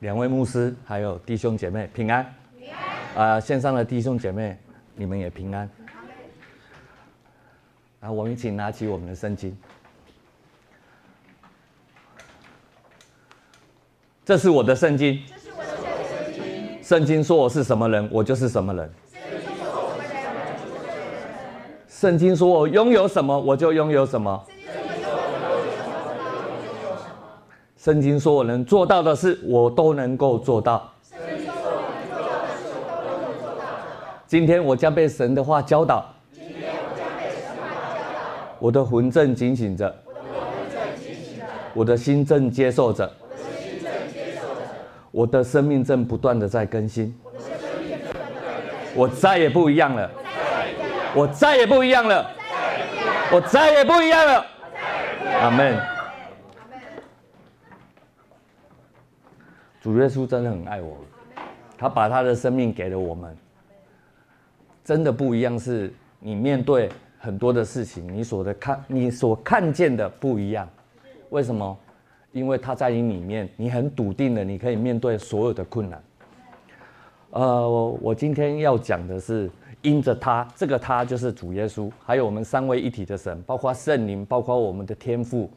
两位牧师，还有弟兄姐妹平安。平安。啊，线上的弟兄姐妹，你们也平安。啊，我们一起拿起我们的圣经。这是我的圣经。这是我的圣经。圣经说我是什么人，我就是什么人。圣经说我拥有什么，我就拥有什么。圣经说我能做到的事，我都能够做到。今天我将被神的话教导。今天我将被神的话教导。我的魂正警醒着。我的魂正警醒着。我的心正接受着。我的心正接受着。我的生命正不断的在更新，我再也不一样了，我再也不一样了，我再也不一样了，阿门。主耶稣真的很爱我，他把他的生命给了我们，真的不一样。是你面对很多的事情，你所的看，你所看见的不一样，为什么？因为他在你里面，你很笃定的，你可以面对所有的困难。呃，我我今天要讲的是，因着他，这个他就是主耶稣，还有我们三位一体的神，包括圣灵，包括我们的天赋，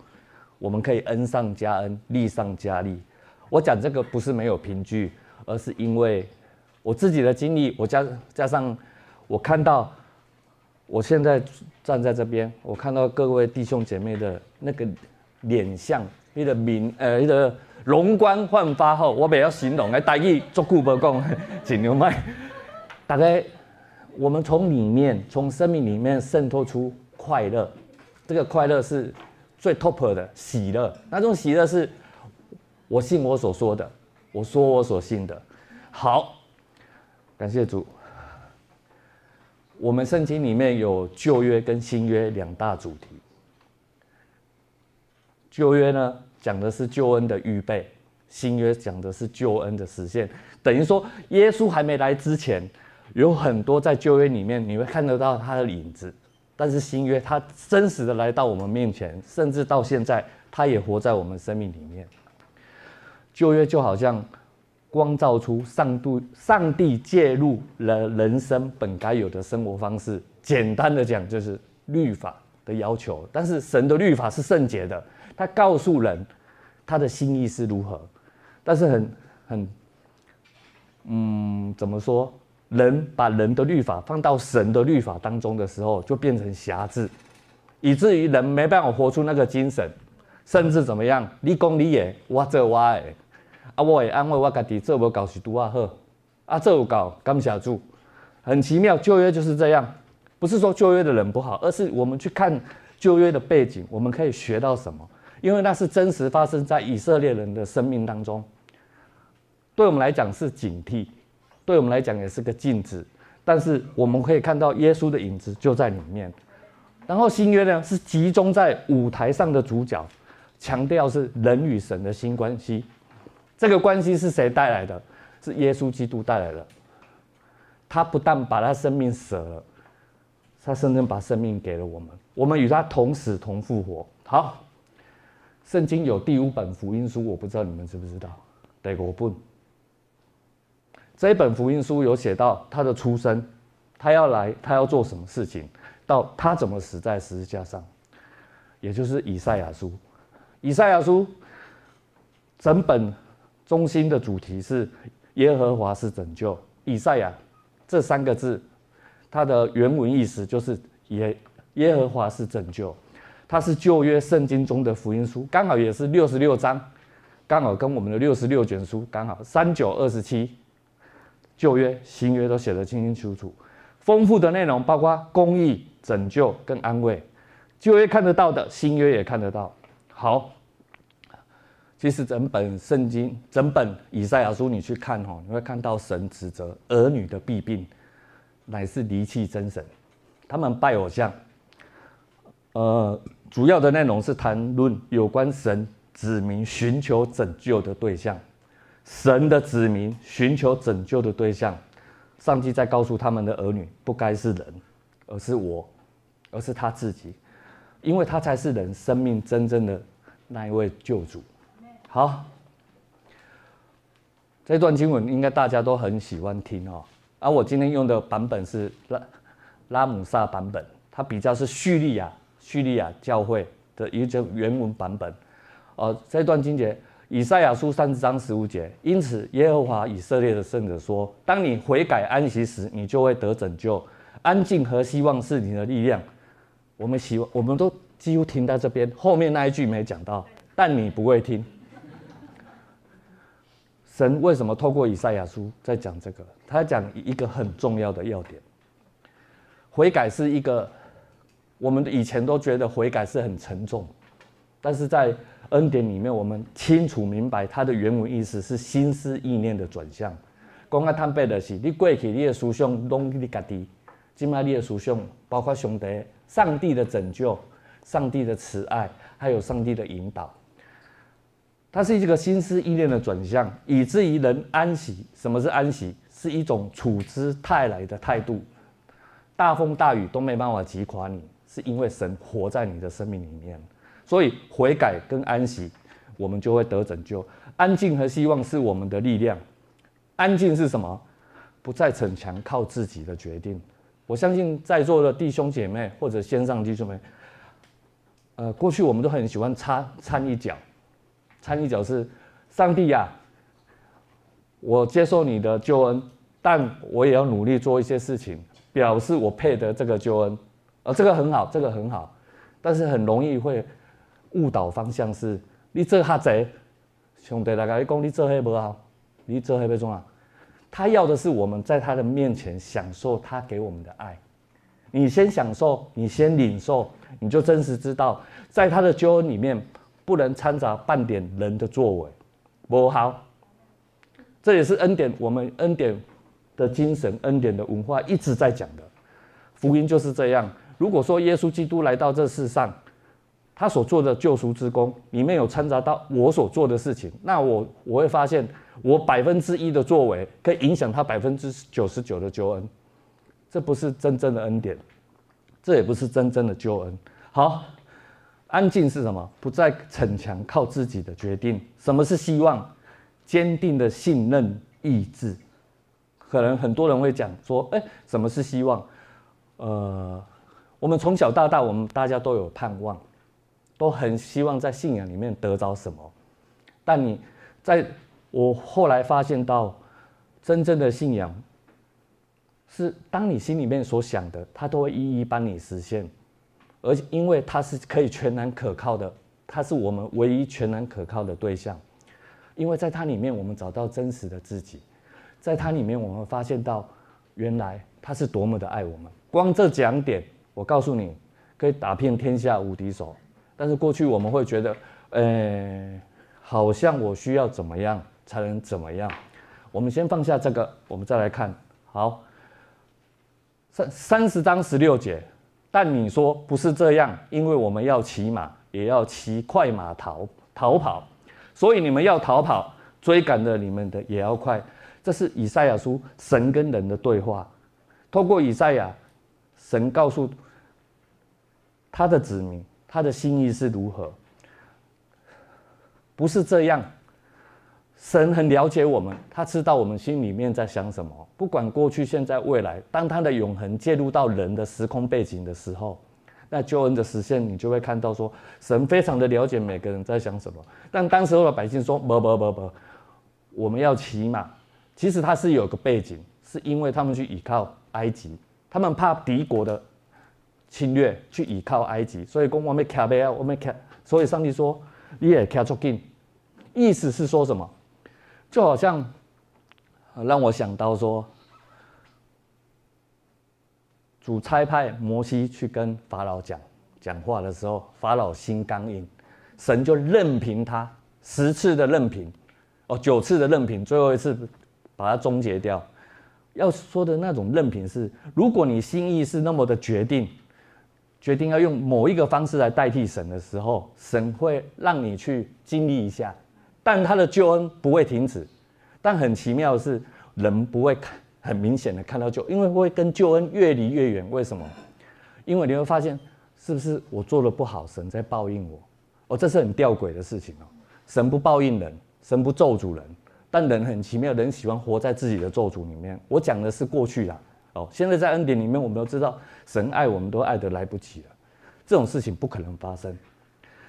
我们可以恩上加恩，利上加利。我讲这个不是没有凭据，而是因为我自己的经历，我加加上我看到，我现在站在这边，我看到各位弟兄姐妹的那个脸相。你的面，呃，你的容光焕发后，我不要形容，哎，大意足久不讲，尽量卖。大概我们从里面，从生命里面渗透出快乐，这个快乐是最 top 的喜乐。那种喜乐是，我信我所说的，我说我所信的。好，感谢主。我们圣经里面有旧约跟新约两大主题。旧约呢，讲的是救恩的预备；新约讲的是救恩的实现。等于说，耶稣还没来之前，有很多在旧约里面你会看得到他的影子；但是新约，他真实的来到我们面前，甚至到现在，他也活在我们生命里面。旧约就好像光照出上帝，上帝介入了人生本该有的生活方式。简单的讲，就是律法的要求。但是神的律法是圣洁的。他告诉人，他的心意是如何，但是很很，嗯，怎么说？人把人的律法放到神的律法当中的时候，就变成狭制，以至于人没办法活出那个精神，甚至怎么样？你讲你的，我做我的，啊，我会安慰我自己，做不到是拄啊好，啊，做有到感谢主，很奇妙。旧约就是这样，不是说旧约的人不好，而是我们去看旧约的背景，我们可以学到什么？因为那是真实发生在以色列人的生命当中，对我们来讲是警惕，对我们来讲也是个镜子。但是我们可以看到耶稣的影子就在里面。然后新约呢，是集中在舞台上的主角，强调是人与神的新关系。这个关系是谁带来的？是耶稣基督带来的。他不但把他生命舍了，他甚至把生命给了我们，我们与他同死同复活。好。圣经有第五本福音书，我不知道你们知不知道。第五本，这一本福音书有写到他的出生，他要来，他要做什么事情，到他怎么死在十字架上，也就是以赛亚书。以赛亚书整本中心的主题是耶和华是拯救。以赛亚这三个字，它的原文意思就是耶耶和华是拯救。它是旧约圣经中的福音书，刚好也是六十六章，刚好跟我们的六十六卷书刚好三九二十七，旧约新约都写得清清楚楚，丰富的内容包括公义、拯救跟安慰，旧约看得到的，新约也看得到。好，其实整本圣经、整本以赛亚书你去看哈，你会看到神指责儿女的弊病，乃是离弃真神，他们拜偶像，呃。主要的内容是谈论有关神子民寻求拯救的对象，神的子民寻求拯救的对象，上帝在告诉他们的儿女，不该是人，而是我，而是他自己，因为他才是人生命真正的那一位救主。好，这段经文应该大家都很喜欢听哦。而我今天用的版本是拉拉姆萨版本，它比较是叙利亚叙利亚教会的一种原文版本。哦，这段经节，以赛亚书三十章十五节。因此，耶和华以色列的圣者说：当你悔改安息时，你就会得拯救。安静和希望是你的力量。我们希望，我们都几乎听到这边，后面那一句没讲到，但你不会听。神为什么透过以赛亚书在讲这个？他讲一个很重要的要点：悔改是一个，我们以前都觉得悔改是很沉重，但是在恩典里面，我们清楚明白它的原文意思是心思意念的转向。讲啊，坦白的是，你过去你的思想拢你家己，今麦你的思想包括上帝、上帝的拯救、上帝的慈爱，还有上帝的引导。它是一个心思意念的转向，以至于人安息。什么是安息？是一种处之泰来的态度。大风大雨都没办法击垮你，是因为神活在你的生命里面。所以悔改跟安息，我们就会得拯救。安静和希望是我们的力量。安静是什么？不再逞强，靠自己的决定。我相信在座的弟兄姐妹或者线上弟兄们，呃，过去我们都很喜欢插掺一脚。掺一脚是，上帝呀、我接受你的救恩，但我也要努力做一些事情，表示我配得这个救恩。啊这个很好，这个很好，但是很容易会误导方向是，你这哈贼，兄弟大家你讲你这黑不好，你这黑不重要。他要的是我们在他的面前享受他给我们的爱。你先享受，你先领受，你就真实知道，在他的救恩里面。不能掺杂半点人的作为，不好。这也是恩典，我们恩典的精神，恩典的文化一直在讲的。福音就是这样。如果说耶稣基督来到这世上，他所做的救赎之功里面有掺杂到我所做的事情，那我我会发现，我百分之一的作为可以影响他百分之九十九的救恩。这不是真正的恩典，这也不是真正的救恩。好。安静是什么？不再逞强，靠自己的决定。什么是希望？坚定的信任意志。可能很多人会讲说：“哎，什么是希望？”呃，我们从小到大，我们大家都有盼望，都很希望在信仰里面得着什么。但你在我后来发现到，真正的信仰是当你心里面所想的，它都会一一帮你实现。而因为他是可以全然可靠的，他是我们唯一全然可靠的对象。因为在他里面，我们找到真实的自己，在他里面，我们发现到原来他是多么的爱我们。光这讲点，我告诉你，可以打遍天下无敌手。但是过去我们会觉得，呃，好像我需要怎么样才能怎么样。我们先放下这个，我们再来看。好，三三十章十六节。但你说不是这样，因为我们要骑马，也要骑快马逃逃跑，所以你们要逃跑，追赶的你们的也要快。这是以赛亚书神跟人的对话，透过以赛亚，神告诉他的子民，他的心意是如何，不是这样。神很了解我们，他知道我们心里面在想什么。不管过去、现在、未来，当他的永恒介入到人的时空背景的时候，那救恩的实现，你就会看到说，神非常的了解每个人在想什么。但当时候的百姓说：“不不不不，我们要骑马。”其实他是有个背景，是因为他们去倚靠埃及，他们怕敌国的侵略，去倚靠埃及，所以公我们卡贝啊，我们卡。所以上帝说：“你也骑足紧。”意思是说什么？就好像，让我想到说，主差派摩西去跟法老讲讲话的时候，法老心刚硬，神就任凭他十次的任凭，哦，九次的任凭，最后一次把他终结掉。要说的那种任凭是，如果你心意是那么的决定，决定要用某一个方式来代替神的时候，神会让你去经历一下。但他的救恩不会停止，但很奇妙的是，人不会看很明显的看到救，因为会跟救恩越离越远。为什么？因为你会发现，是不是我做的不好，神在报应我？哦，这是很吊诡的事情哦。神不报应人，神不咒诅人，但人很奇妙，人喜欢活在自己的咒诅里面。我讲的是过去啦，哦，现在在恩典里面，我们都知道神爱我们，都爱得来不及了，这种事情不可能发生。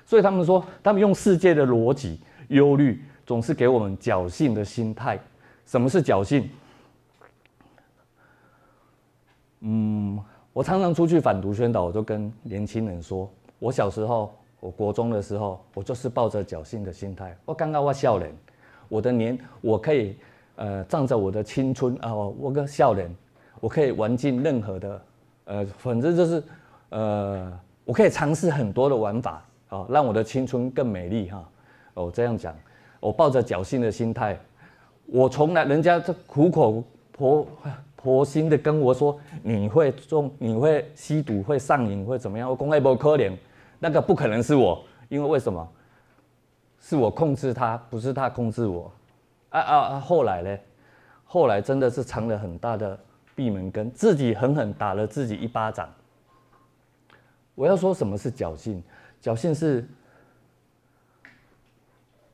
所以他们说，他们用世界的逻辑、忧虑，总是给我们侥幸的心态。什么是侥幸？嗯，我常常出去反毒宣导，我就跟年轻人说，我小时候，我国中的时候，我就是抱着侥幸的心态。我刚刚我少年。我的年，我可以，呃，仗着我的青春啊，我个笑脸，我可以玩尽任何的，呃，反正就是，呃，我可以尝试很多的玩法，啊，让我的青春更美丽哈。哦，这样讲，我抱着侥幸的心态，我从来人家这苦口婆婆心的跟我说，你会中，你会吸毒，会上瘾，会怎么样？我公开不可怜，那个不可能是我，因为为什么？是我控制他，不是他控制我，啊啊啊！后来呢？后来真的是藏了很大的闭门羹，自己狠狠打了自己一巴掌。我要说什么是侥幸？侥幸是，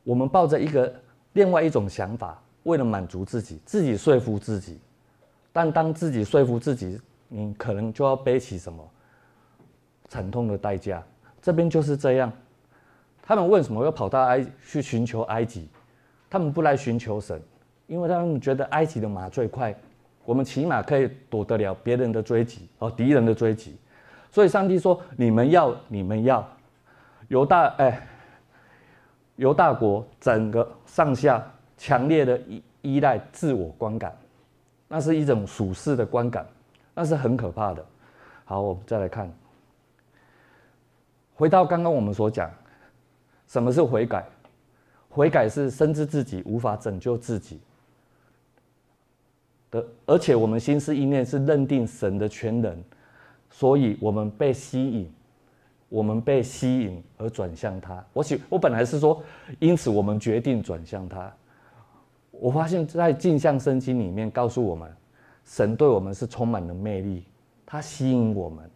我们抱着一个另外一种想法，为了满足自己，自己说服自己。但当自己说服自己，你可能就要背起什么惨痛的代价。这边就是这样。他们为什么要跑到埃去寻求埃及？他们不来寻求神，因为他们觉得埃及的马最快，我们骑马可以躲得了别人的追击哦，敌人的追击。所以上帝说：“你们要，你们要，犹大哎，犹大国整个上下强烈的依依赖自我观感，那是一种属世的观感，那是很可怕的。”好，我们再来看，回到刚刚我们所讲。什么是悔改？悔改是深知自己无法拯救自己的，而且我们心思意念是认定神的全能，所以我们被吸引，我们被吸引而转向他。我喜，我本来是说，因此我们决定转向他。我发现，在镜像圣经里面告诉我们，神对我们是充满了魅力，他吸引我们，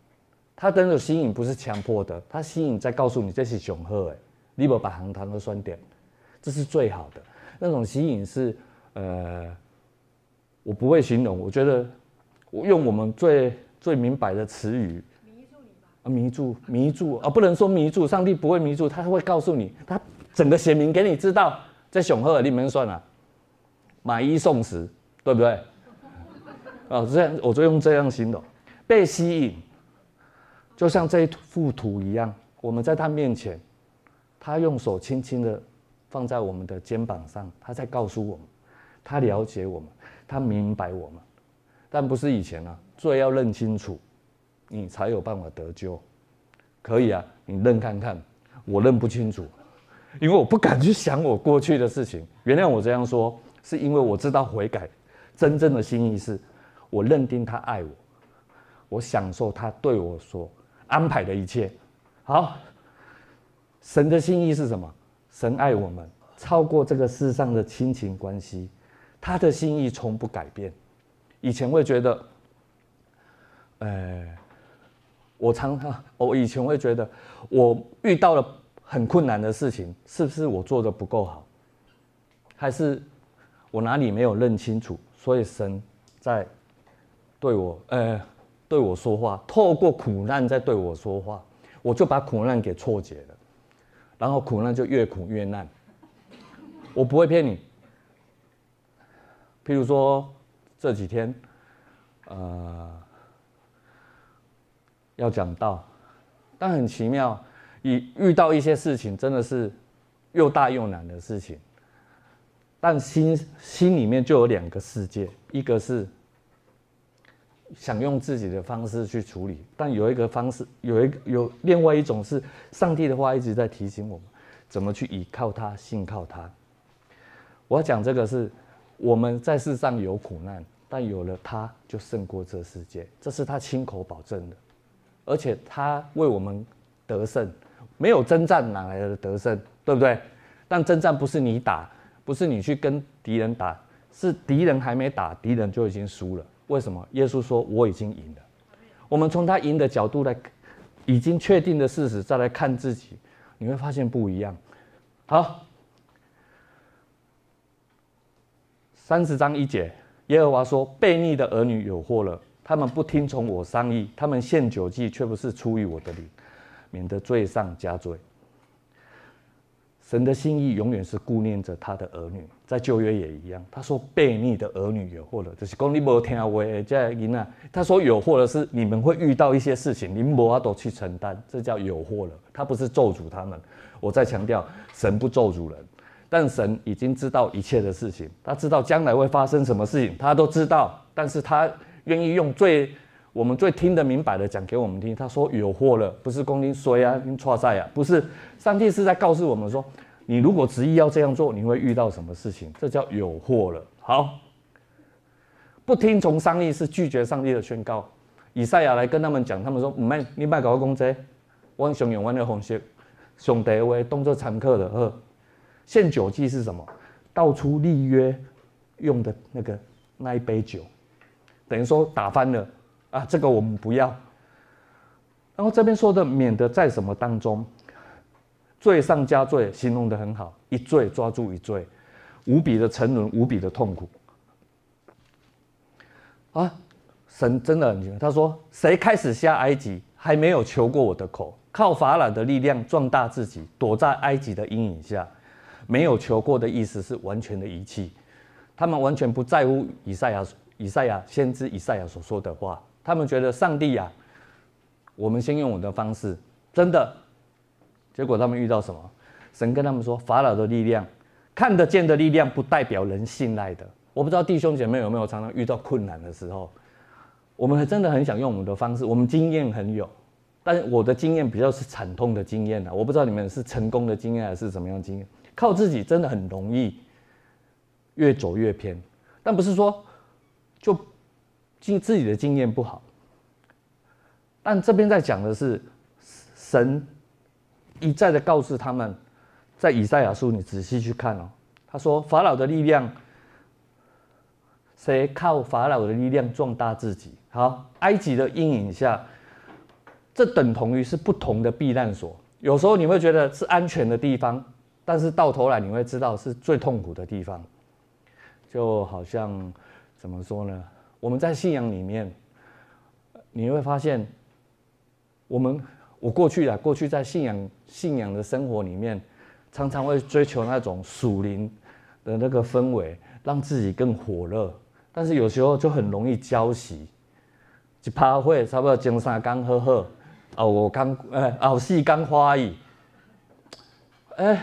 他真的吸引不是强迫的，他吸引在告诉你这是雄鹤哎。你不把行糖都酸点，这是最好的那种吸引是，呃，我不会形容。我觉得，我用我们最最明白的词语，迷住。迷住，啊，不能说迷住。上帝不会迷住，他会告诉你，他整个写明给你知道，在雄鹤里面算了，买一送十，对不对？啊，这样我就用这样形容，被吸引，就像这一幅图一样，我们在他面前。他用手轻轻的放在我们的肩膀上，他在告诉我们，他了解我们，他明白我们，但不是以前啊，罪要认清楚，你才有办法得救。可以啊，你认看看，我认不清楚，因为我不敢去想我过去的事情。原谅我这样说，是因为我知道悔改真正的心意是，我认定他爱我，我享受他对我所安排的一切。好。神的心意是什么？神爱我们，超过这个世上的亲情关系，他的心意从不改变。以前会觉得，呃，我常常，我以前会觉得，我遇到了很困难的事情，是不是我做的不够好，还是我哪里没有认清楚？所以神在对我，呃，对我说话，透过苦难在对我说话，我就把苦难给错解了。然后苦难就越苦越难，我不会骗你。譬如说这几天，呃，要讲道，但很奇妙，一遇到一些事情，真的是又大又难的事情，但心心里面就有两个世界，一个是。想用自己的方式去处理，但有一个方式，有一个有另外一种是上帝的话一直在提醒我们，怎么去依靠他、信靠他。我要讲这个是我们在世上有苦难，但有了他就胜过这世界，这是他亲口保证的，而且他为我们得胜，没有征战哪来的得胜，对不对？但征战不是你打，不是你去跟敌人打，是敌人还没打，敌人就已经输了。为什么？耶稣说：“我已经赢了。”我们从他赢的角度来，已经确定的事实，再来看自己，你会发现不一样。好，三十章一节，耶和华说：“悖逆的儿女有祸了，他们不听从我商议，他们献酒祭，却不是出于我的灵，免得罪上加罪。”神的心意永远是顾念着他的儿女，在旧约也一样。他说：“悖逆的儿女有祸了，就是讲你无听话的这囡仔。”他说：“有祸的是你们会遇到一些事情，你们无法都去承担，这叫有祸了。”他不是咒诅他们。我再强调，神不咒诅人，但神已经知道一切的事情，他知道将来会发生什么事情，他都知道。但是他愿意用最我们最听得明白的讲给我们听。他说：“有祸了，不是公斤衰啊，跟错赛啊，不是。”上帝是在告诉我们说。你如果执意要这样做，你会遇到什么事情？这叫有祸了。好，不听从上帝是拒绝上帝的宣告。以赛亚来跟他们讲，他们说：“唔卖，你卖搞个公贼，我想用我的方式，上帝话动作残酷的。呵，献酒祭是什么？道出立约用的那个那一杯酒，等于说打翻了啊，这个我们不要。然后这边说的，免得在什么当中。罪上加罪，形容得很好，一罪抓住一罪，无比的沉沦，无比的痛苦。啊，神真的很厉害。他说：“谁开始下埃及，还没有求过我的口，靠法老的力量壮大自己，躲在埃及的阴影下，没有求过的意思是完全的遗弃。他们完全不在乎以赛亚，以赛亚先知以赛亚所说的话。他们觉得上帝呀、啊，我们先用我的方式，真的。”结果他们遇到什么？神跟他们说：“法老的力量，看得见的力量，不代表人信赖的。”我不知道弟兄姐妹有没有常常遇到困难的时候，我们真的很想用我们的方式，我们经验很有，但是我的经验比较是惨痛的经验啊。我不知道你们是成功的经验还是怎么样经验？靠自己真的很容易，越走越偏。但不是说经自己的经验不好，但这边在讲的是神。一再的告诉他们，在以赛亚书，你仔细去看哦。他说：“法老的力量，谁靠法老的力量壮大自己？好，埃及的阴影下，这等同于是不同的避难所。有时候你会觉得是安全的地方，但是到头来你会知道是最痛苦的地方。就好像怎么说呢？我们在信仰里面，你会发现，我们。我过去啊，过去在信仰信仰的生活里面，常常会追求那种属灵的那个氛围，让自己更火热。但是有时候就很容易焦熄，一趴会差不多前三刚呵呵，哦，我刚哎，哦，戏刚花意，哎，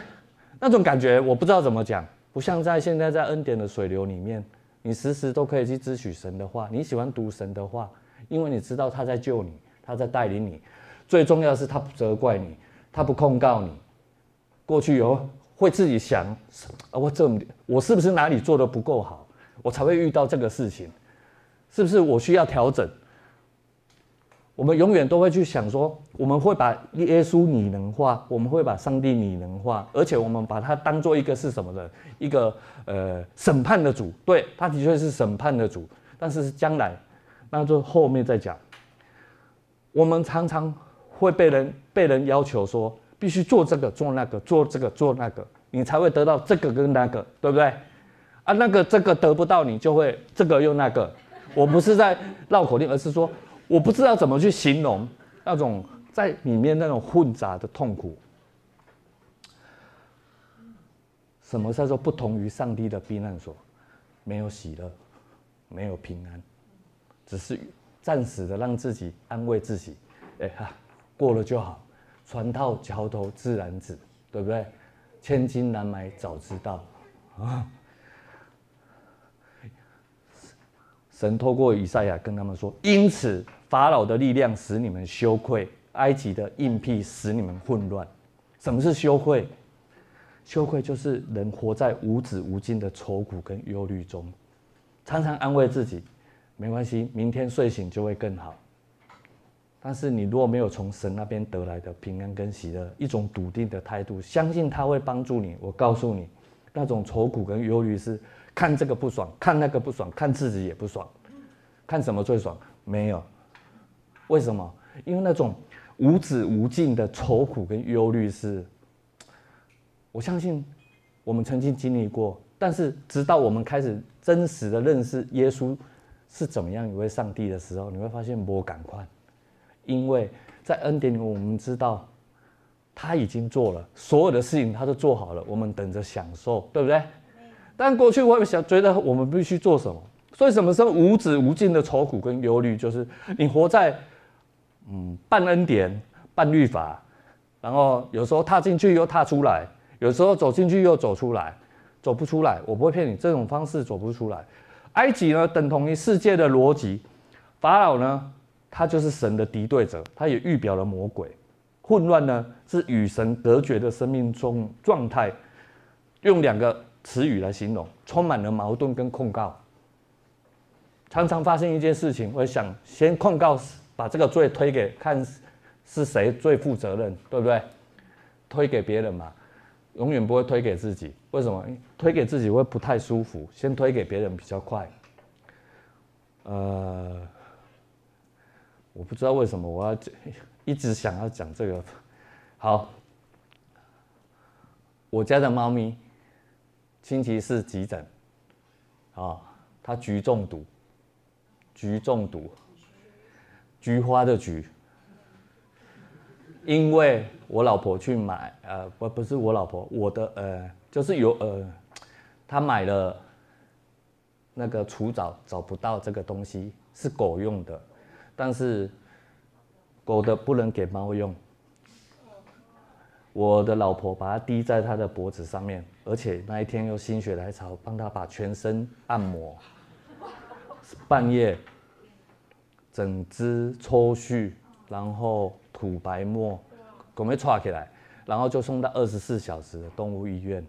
那种感觉我不知道怎么讲，不像在现在在恩典的水流里面，你时时都可以去支取神的话，你喜欢读神的话，因为你知道他在救你，他在带领你。最重要的是，他不责怪你，他不控告你。过去有会自己想，啊，我这么我是不是哪里做的不够好，我才会遇到这个事情？是不是我需要调整？我们永远都会去想说，我们会把耶稣拟人化，我们会把上帝拟人化，而且我们把它当做一个是什么的？一个呃审判的主，对，他的确是审判的主，但是将来，那就后面再讲。我们常常。会被人被人要求说必须做这个做那个做这个做那个，你才会得到这个跟那个，对不对？啊，那个这个得不到，你就会这个又那个。我不是在绕口令，而是说我不知道怎么去形容那种在里面那种混杂的痛苦。什么叫做不同于上帝的避难所？没有喜乐，没有平安，只是暂时的让自己安慰自己。哎哈。过了就好，船到桥头自然直，对不对？千金难买早知道啊！神透过以赛亚跟他们说：“因此，法老的力量使你们羞愧，埃及的硬币使你们混乱。”什么是羞愧？羞愧就是人活在无止无尽的愁苦跟忧虑中，常常安慰自己：“没关系，明天睡醒就会更好。”但是你如果没有从神那边得来的平安跟喜乐，一种笃定的态度，相信他会帮助你。我告诉你，那种愁苦跟忧虑是看这个不爽，看那个不爽，看自己也不爽，看什么最爽？没有。为什么？因为那种无止无尽的愁苦跟忧虑是，我相信我们曾经经历过，但是直到我们开始真实的认识耶稣是怎么样一位上帝的时候，你会发现我赶快，因为在恩典里我们知道他已经做了所有的事情，他都做好了，我们等着享受，对不对？但过去我会想觉得我们必须做什么，所以什么时候无止无尽的愁苦跟忧虑，就是你活在嗯半恩典半律法，然后有时候踏进去又踏出来，有时候走进去又走出来，走不出来。我不会骗你，这种方式走不出来。埃及呢，等同于世界的逻辑；法老呢，他就是神的敌对者，他也预表了魔鬼。混乱呢，是与神隔绝的生命中状态，用两个。词语来形容，充满了矛盾跟控告。常常发生一件事情，我想先控告，把这个罪推给看是谁最负责任，对不对？推给别人嘛，永远不会推给自己。为什么？推给自己会不太舒服，先推给别人比较快。呃，我不知道为什么我要一直想要讲这个。好，我家的猫咪。星期四急诊，啊，它橘中毒，橘中毒，菊花的菊，因为我老婆去买，呃，不，不是我老婆，我的，呃，就是有，呃，他买了那个除蚤，找不到这个东西，是狗用的，但是狗的不能给猫用。我的老婆把它滴在他的脖子上面，而且那一天又心血来潮，帮他把全身按摩，半夜整只抽搐，然后吐白沫，狗没抓起来，然后就送到二十四小时的动物医院。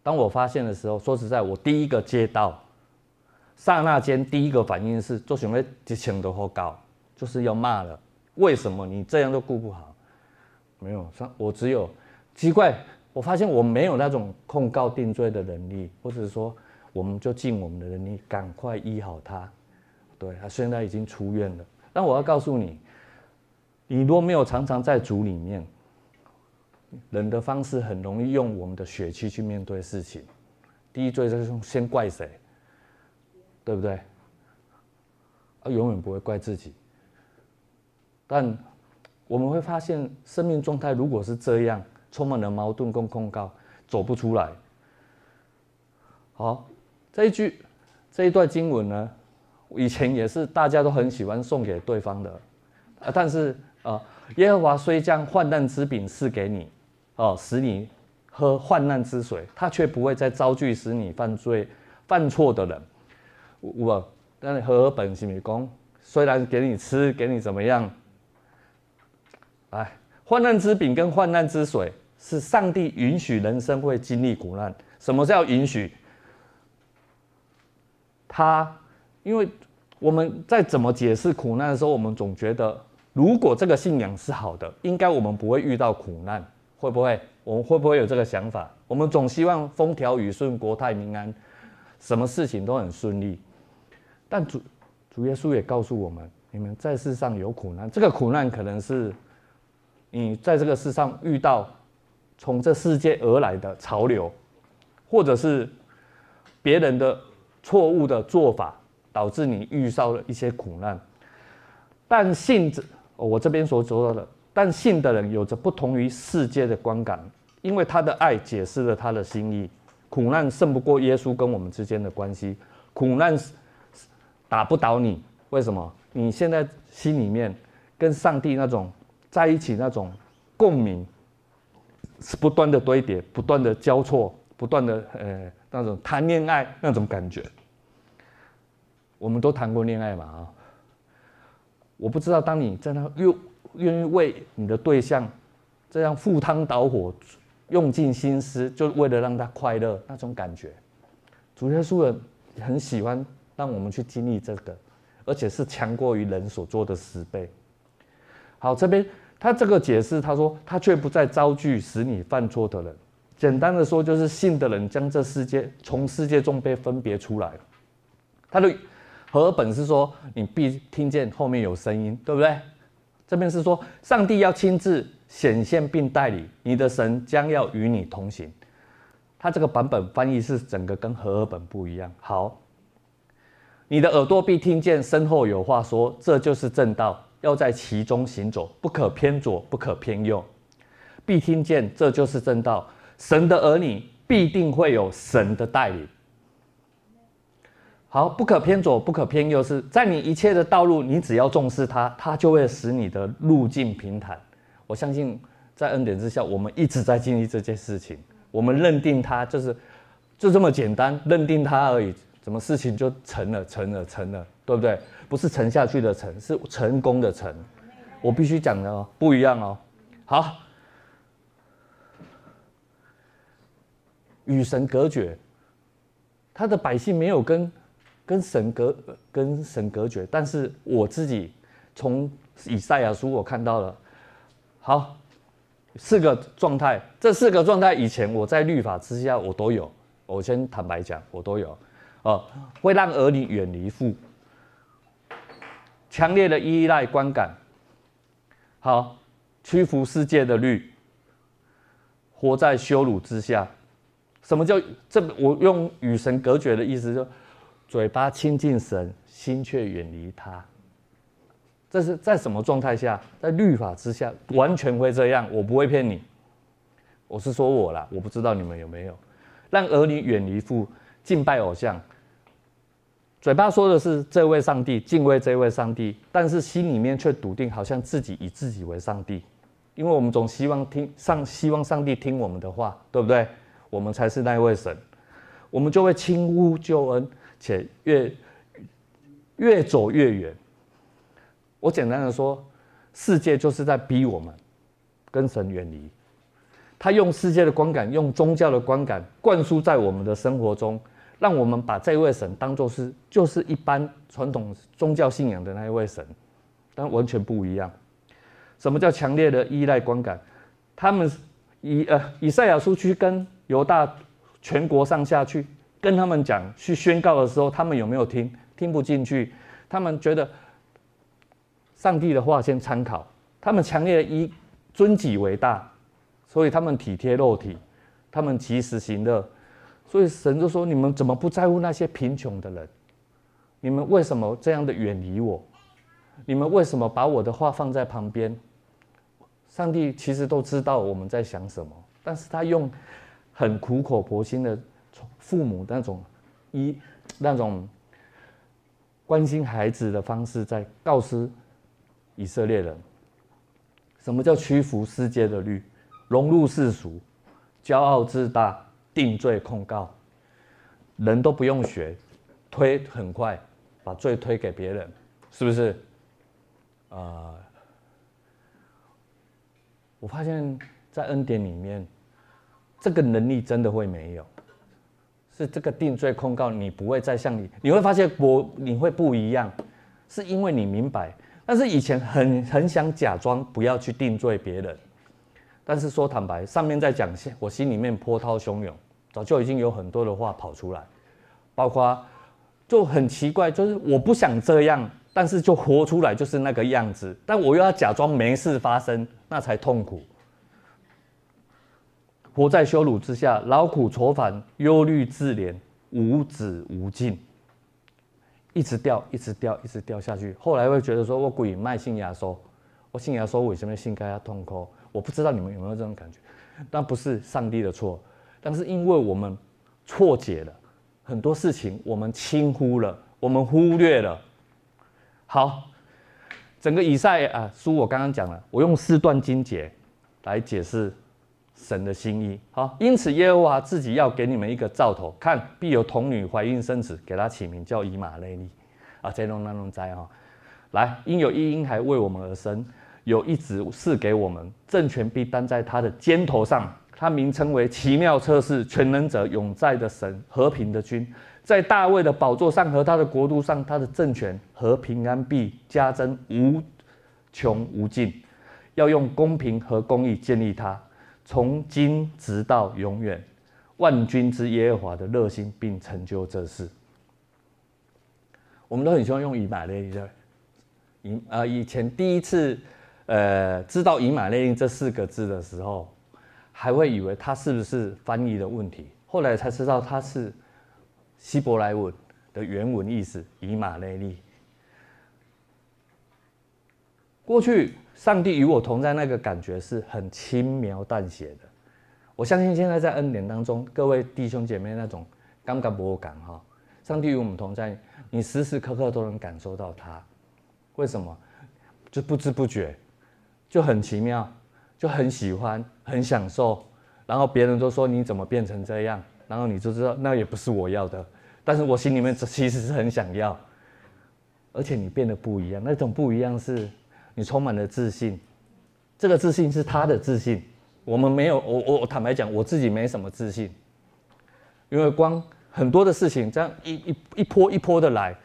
当我发现的时候，说实在，我第一个接到，刹那间第一个反应是，做什么激情的好高，就是要骂了，为什么你这样都顾不好？没有，我只有奇怪，我发现我没有那种控告定罪的能力，或者说，我们就尽我们的能力，赶快医好他。对，他现在已经出院了。但我要告诉你，你若没有常常在主里面，人的方式很容易用我们的血气去面对事情。第一罪就是先怪谁，对不对？啊，永远不会怪自己，但。我们会发现，生命状态如果是这样，充满了矛盾跟控告，走不出来。好，这一句这一段经文呢，以前也是大家都很喜欢送给对方的，啊，但是啊，耶和华虽将患难之饼赐给你，哦，使你喝患难之水，他却不会再招聚使你犯罪犯错的人。我，但是和合本是米公，虽然给你吃，给你怎么样？哎，患难之饼跟患难之水是上帝允许人生会经历苦难。什么叫允许？他，因为我们在怎么解释苦难的时候，我们总觉得，如果这个信仰是好的，应该我们不会遇到苦难，会不会？我们会不会有这个想法？我们总希望风调雨顺、国泰民安，什么事情都很顺利。但主主耶稣也告诉我们，你们在世上有苦难，这个苦难可能是。你在这个世上遇到从这世界而来的潮流，或者是别人的错误的做法，导致你遇到了一些苦难。但信者，我这边所说到的，但信的人有着不同于世界的观感，因为他的爱解释了他的心意。苦难胜不过耶稣跟我们之间的关系，苦难打不倒你，为什么？你现在心里面跟上帝那种。在一起那种共鸣，是不断的堆叠，不断的交错，不断的呃那种谈恋爱那种感觉。我们都谈过恋爱嘛啊？我不知道，当你在那又愿意为你的对象这样赴汤蹈火，用尽心思，就为了让他快乐那种感觉。主耶稣人很喜欢让我们去经历这个，而且是强过于人所做的十倍。好，这边他这个解释，他说他却不再招聚使你犯错的人。简单的说，就是信的人将这世界从世界中被分别出来。他的和合本是说，你必听见后面有声音，对不对？这边是说，上帝要亲自显现并带领你的神将要与你同行。它这个版本翻译是整个跟和合本不一样。好，你的耳朵必听见身后有话说，这就是正道，要在其中行走，不可偏左，不可偏右。必听见，这就是正道。神的儿女必定会有神的带领。好，不可偏左，不可偏右，是在你一切的道路，你只要重视它，它就会使你的路径平坦。我相信，在恩典之下，我们一直在经历这件事情。我们认定它就是就这么简单，认定它而已，什么事情就成了，成了，成了，对不对？不是沉下去的沉，是成功的成。我必须讲的哦，不一样哦。好，与神隔绝，他的百姓没有跟。跟神隔，跟神隔绝。但是我自己从以赛亚书我看到了，好，四个状态。这四个状态以前我在律法之下我都有。我先坦白讲，我都有。哦，会让儿女远离父，强烈的依赖观感，好，屈服世界的律，活在羞辱之下。什么叫这？我用与神隔绝的意思就。嘴巴亲近神，心却远离他。这是在什么状态下？在律法之下，完全会这样。我不会骗你，我是说我啦，我不知道你们有没有让儿女远离父，敬拜偶像。嘴巴说的是这位上帝，敬畏这位上帝，但是心里面却笃定，好像自己以自己为上帝。因为我们总希望听上，希望上帝听我们的话，对不对？我们才是那位神，我们就会轻忽救恩。且越越走越远。我简单的说，世界就是在逼我们跟神远离。他用世界的观感，用宗教的观感灌输在我们的生活中，让我们把这位神当作是就是一般传统宗教信仰的那一位神，但完全不一样。什么叫强烈的依赖观感？他们以呃以赛亚书去跟犹大全国上下去。跟他们讲去宣告的时候，他们有没有听？听不进去。他们觉得上帝的话先参考。他们强烈的以尊己为大，所以他们体贴肉体，他们及时行乐。所以神就说：“你们怎么不在乎那些贫穷的人？你们为什么这样的远离我？你们为什么把我的话放在旁边？”上帝其实都知道我们在想什么，但是他用很苦口婆心的。父母那种一那种关心孩子的方式，在告知以色列人，什么叫屈服世界的律，融入世俗，骄傲自大，定罪控告，人都不用学，推很快把罪推给别人，是不是？啊、我发现，在恩典里面，这个能力真的会没有。是这个定罪控告，你不会再像你，你会发现我你会不一样，是因为你明白。但是以前很很想假装不要去定罪别人，但是说坦白，上面在讲，我心里面波涛汹涌，早就已经有很多的话跑出来，包括就很奇怪，就是我不想这样，但是就活出来就是那个样子，但我又要假装没事发生，那才痛苦。活在羞辱之下，劳苦愁烦，忧虑自怜，无止无尽，一直掉，一直掉，一直掉下去。后来会觉得说，我鬼卖信耶稣，我信耶稣为什么心该要痛哭？我不知道你们有没有这种感觉，但不是上帝的错，但是因为我们错解了很多事情，我们轻忽了，我们忽略了。好，整个以赛啊书我刚刚讲了，我用四段经节来解释。神的心意好，因此耶和华自己要给你们一个兆头，看必有童女怀孕生子，给他起名叫以马内利啊，这种那种灾哈。来，因有一婴孩为我们而生，有一子赐给我们，政权必担在他的肩头上，他名称为奇妙策士、全能者、永在的神、和平的君，在大卫的宝座上和他的国度上，他的政权和平安必加增无穷无尽，要用公平和公义建立他。从今直到永远，万军之耶和华的热心并成就这事。我们都很喜欢用以马内利，以、呃，以前第一次呃知道以马内利这四个字的时候，还会以为它是不是翻译的问题。后来才知道它是希伯来文的原文意思，以马内利。过去上帝与我同在那个感觉是很轻描淡写的，我相信现在在恩典当中，各位弟兄姐妹那种感觉无感哈，上帝与我们同在，你时时刻刻都能感受到他。为什么？就不知不觉，就很奇妙，就很喜欢，很享受。然后别人都说你怎么变成这样，然后你就知道那也不是我要的，但是我心里面其实是很想要。而且你变得不一样，那种不一样是。你充满了自信，这个自信是他的自信。我们没有，我我我坦白讲，我自己没什么自信，因为光很多的事情这样一一一波一波的来，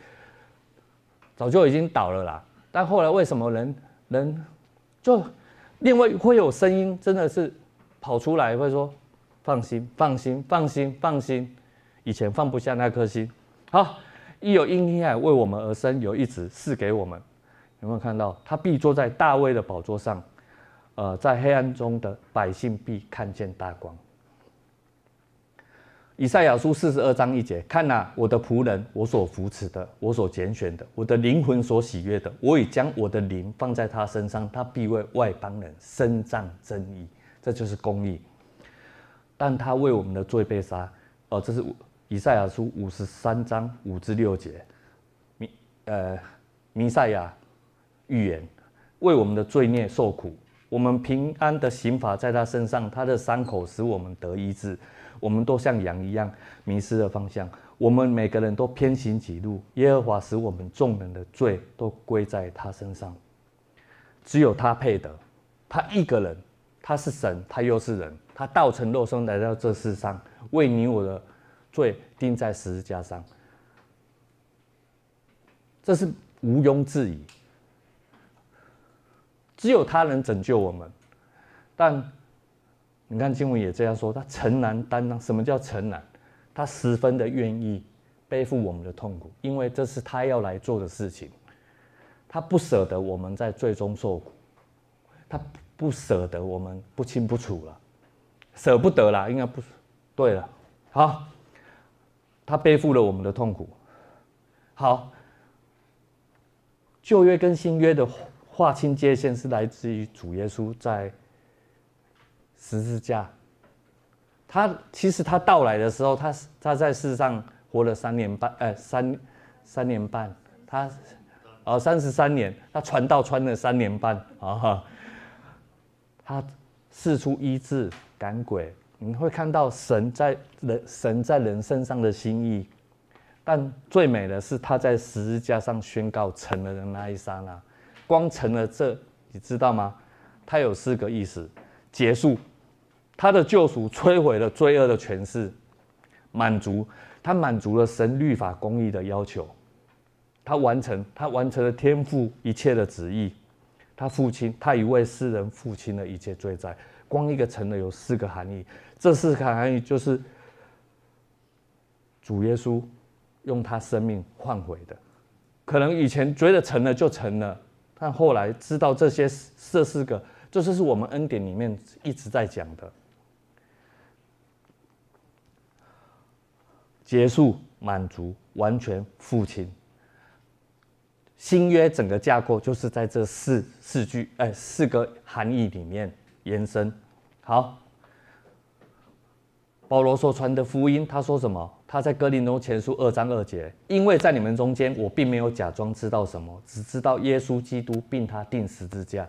早就已经倒了啦。但后来为什么人人就另外会有声音，真的是跑出来会说放心放心放心放心，以前放不下那颗心。好，一有因爱为我们而生，有一子赐给我们。有没有看到他必坐在大卫的宝座上？呃，在黑暗中的百姓必看见大光。以赛亚书四十二章一节：看哪，我的仆人，我所扶持的，我所拣选的，我的灵魂所喜悦的，我已将我的灵放在他身上，他必为外邦人伸张正义，这就是公义。但他为我们的罪被杀。哦，这是以赛亚书五十三章五至六节。弥呃，弥赛亚。预言为我们的罪孽受苦，我们平安的刑罚在他身上，他的伤口使我们得医治。我们都像羊一样迷失了方向，我们每个人都偏行己路。耶和华使我们众人的罪都归在他身上，只有他配得。他一个人，他是神，他又是人，他道成肉身来到这世上，为你我的罪钉在十字架上，这是毋庸置疑。只有他能拯救我们，但你看经文也这样说，他诚然担当。什么叫诚然？他十分的愿意背负我们的痛苦，因为这是他要来做的事情。他不舍得我们在最终受苦，他不舍得我们不清不楚了，舍不得啦，应该不对了。好，他背负了我们的痛苦。好，旧约跟新约的。划清界限是来自于主耶稣在十字架。他其实他到来的时候，他他在世上活了三年半，哎，三三年半，他哦三十三年，他传道传了三年半啊哈。他四处医治赶鬼，你会看到神在人神在人身上的心意。但最美的是他在十字架上宣告成了的那一刹那。光成了这，你知道吗？它有四个意思：结束，他的救赎摧毁了罪恶的权势；满足，他满足了神律法公义的要求；他完成，他完成了天父一切的旨意；他父亲，他已为世人父亲了一切罪债。光一个成了有四个含义，这四个含义就是主耶稣用他生命换回的。可能以前觉得成了就成了。但后来知道这些这四个，这就是我们恩典里面一直在讲的结束、满足、完全、父亲。新约整个架构就是在这四四句哎四个含义里面延伸。好，保罗所传的福音，他说什么？他在哥林多前书二章二节，因为在你们中间，我并没有假装知道什么，只知道耶稣基督并他钉十字架。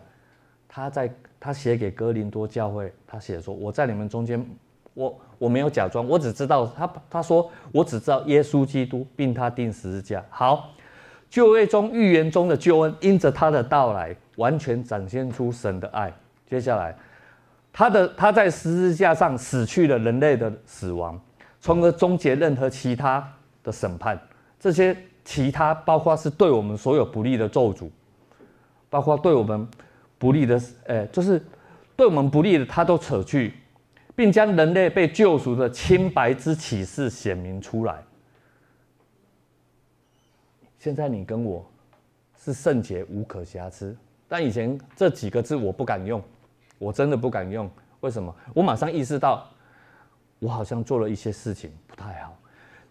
他在他写给哥林多教会，他写说：我在你们中间，我我没有假装，我只知道他他说我只知道耶稣基督并他钉十字架。好，旧约中预言中的救恩，因着他的到来，完全展现出神的爱。接下来，他的他在十字架上死去了人类的死亡。从而终结任何其他的审判，这些其他包括是对我们所有不利的咒诅，包括对我们不利的，呃，就是对我们不利的，他都扯去，并将人类被救赎的清白之启示显明出来。现在你跟我是圣洁无可瑕疵，但以前这几个字我不敢用，我真的不敢用。为什么？我马上意识到。我好像做了一些事情不太好。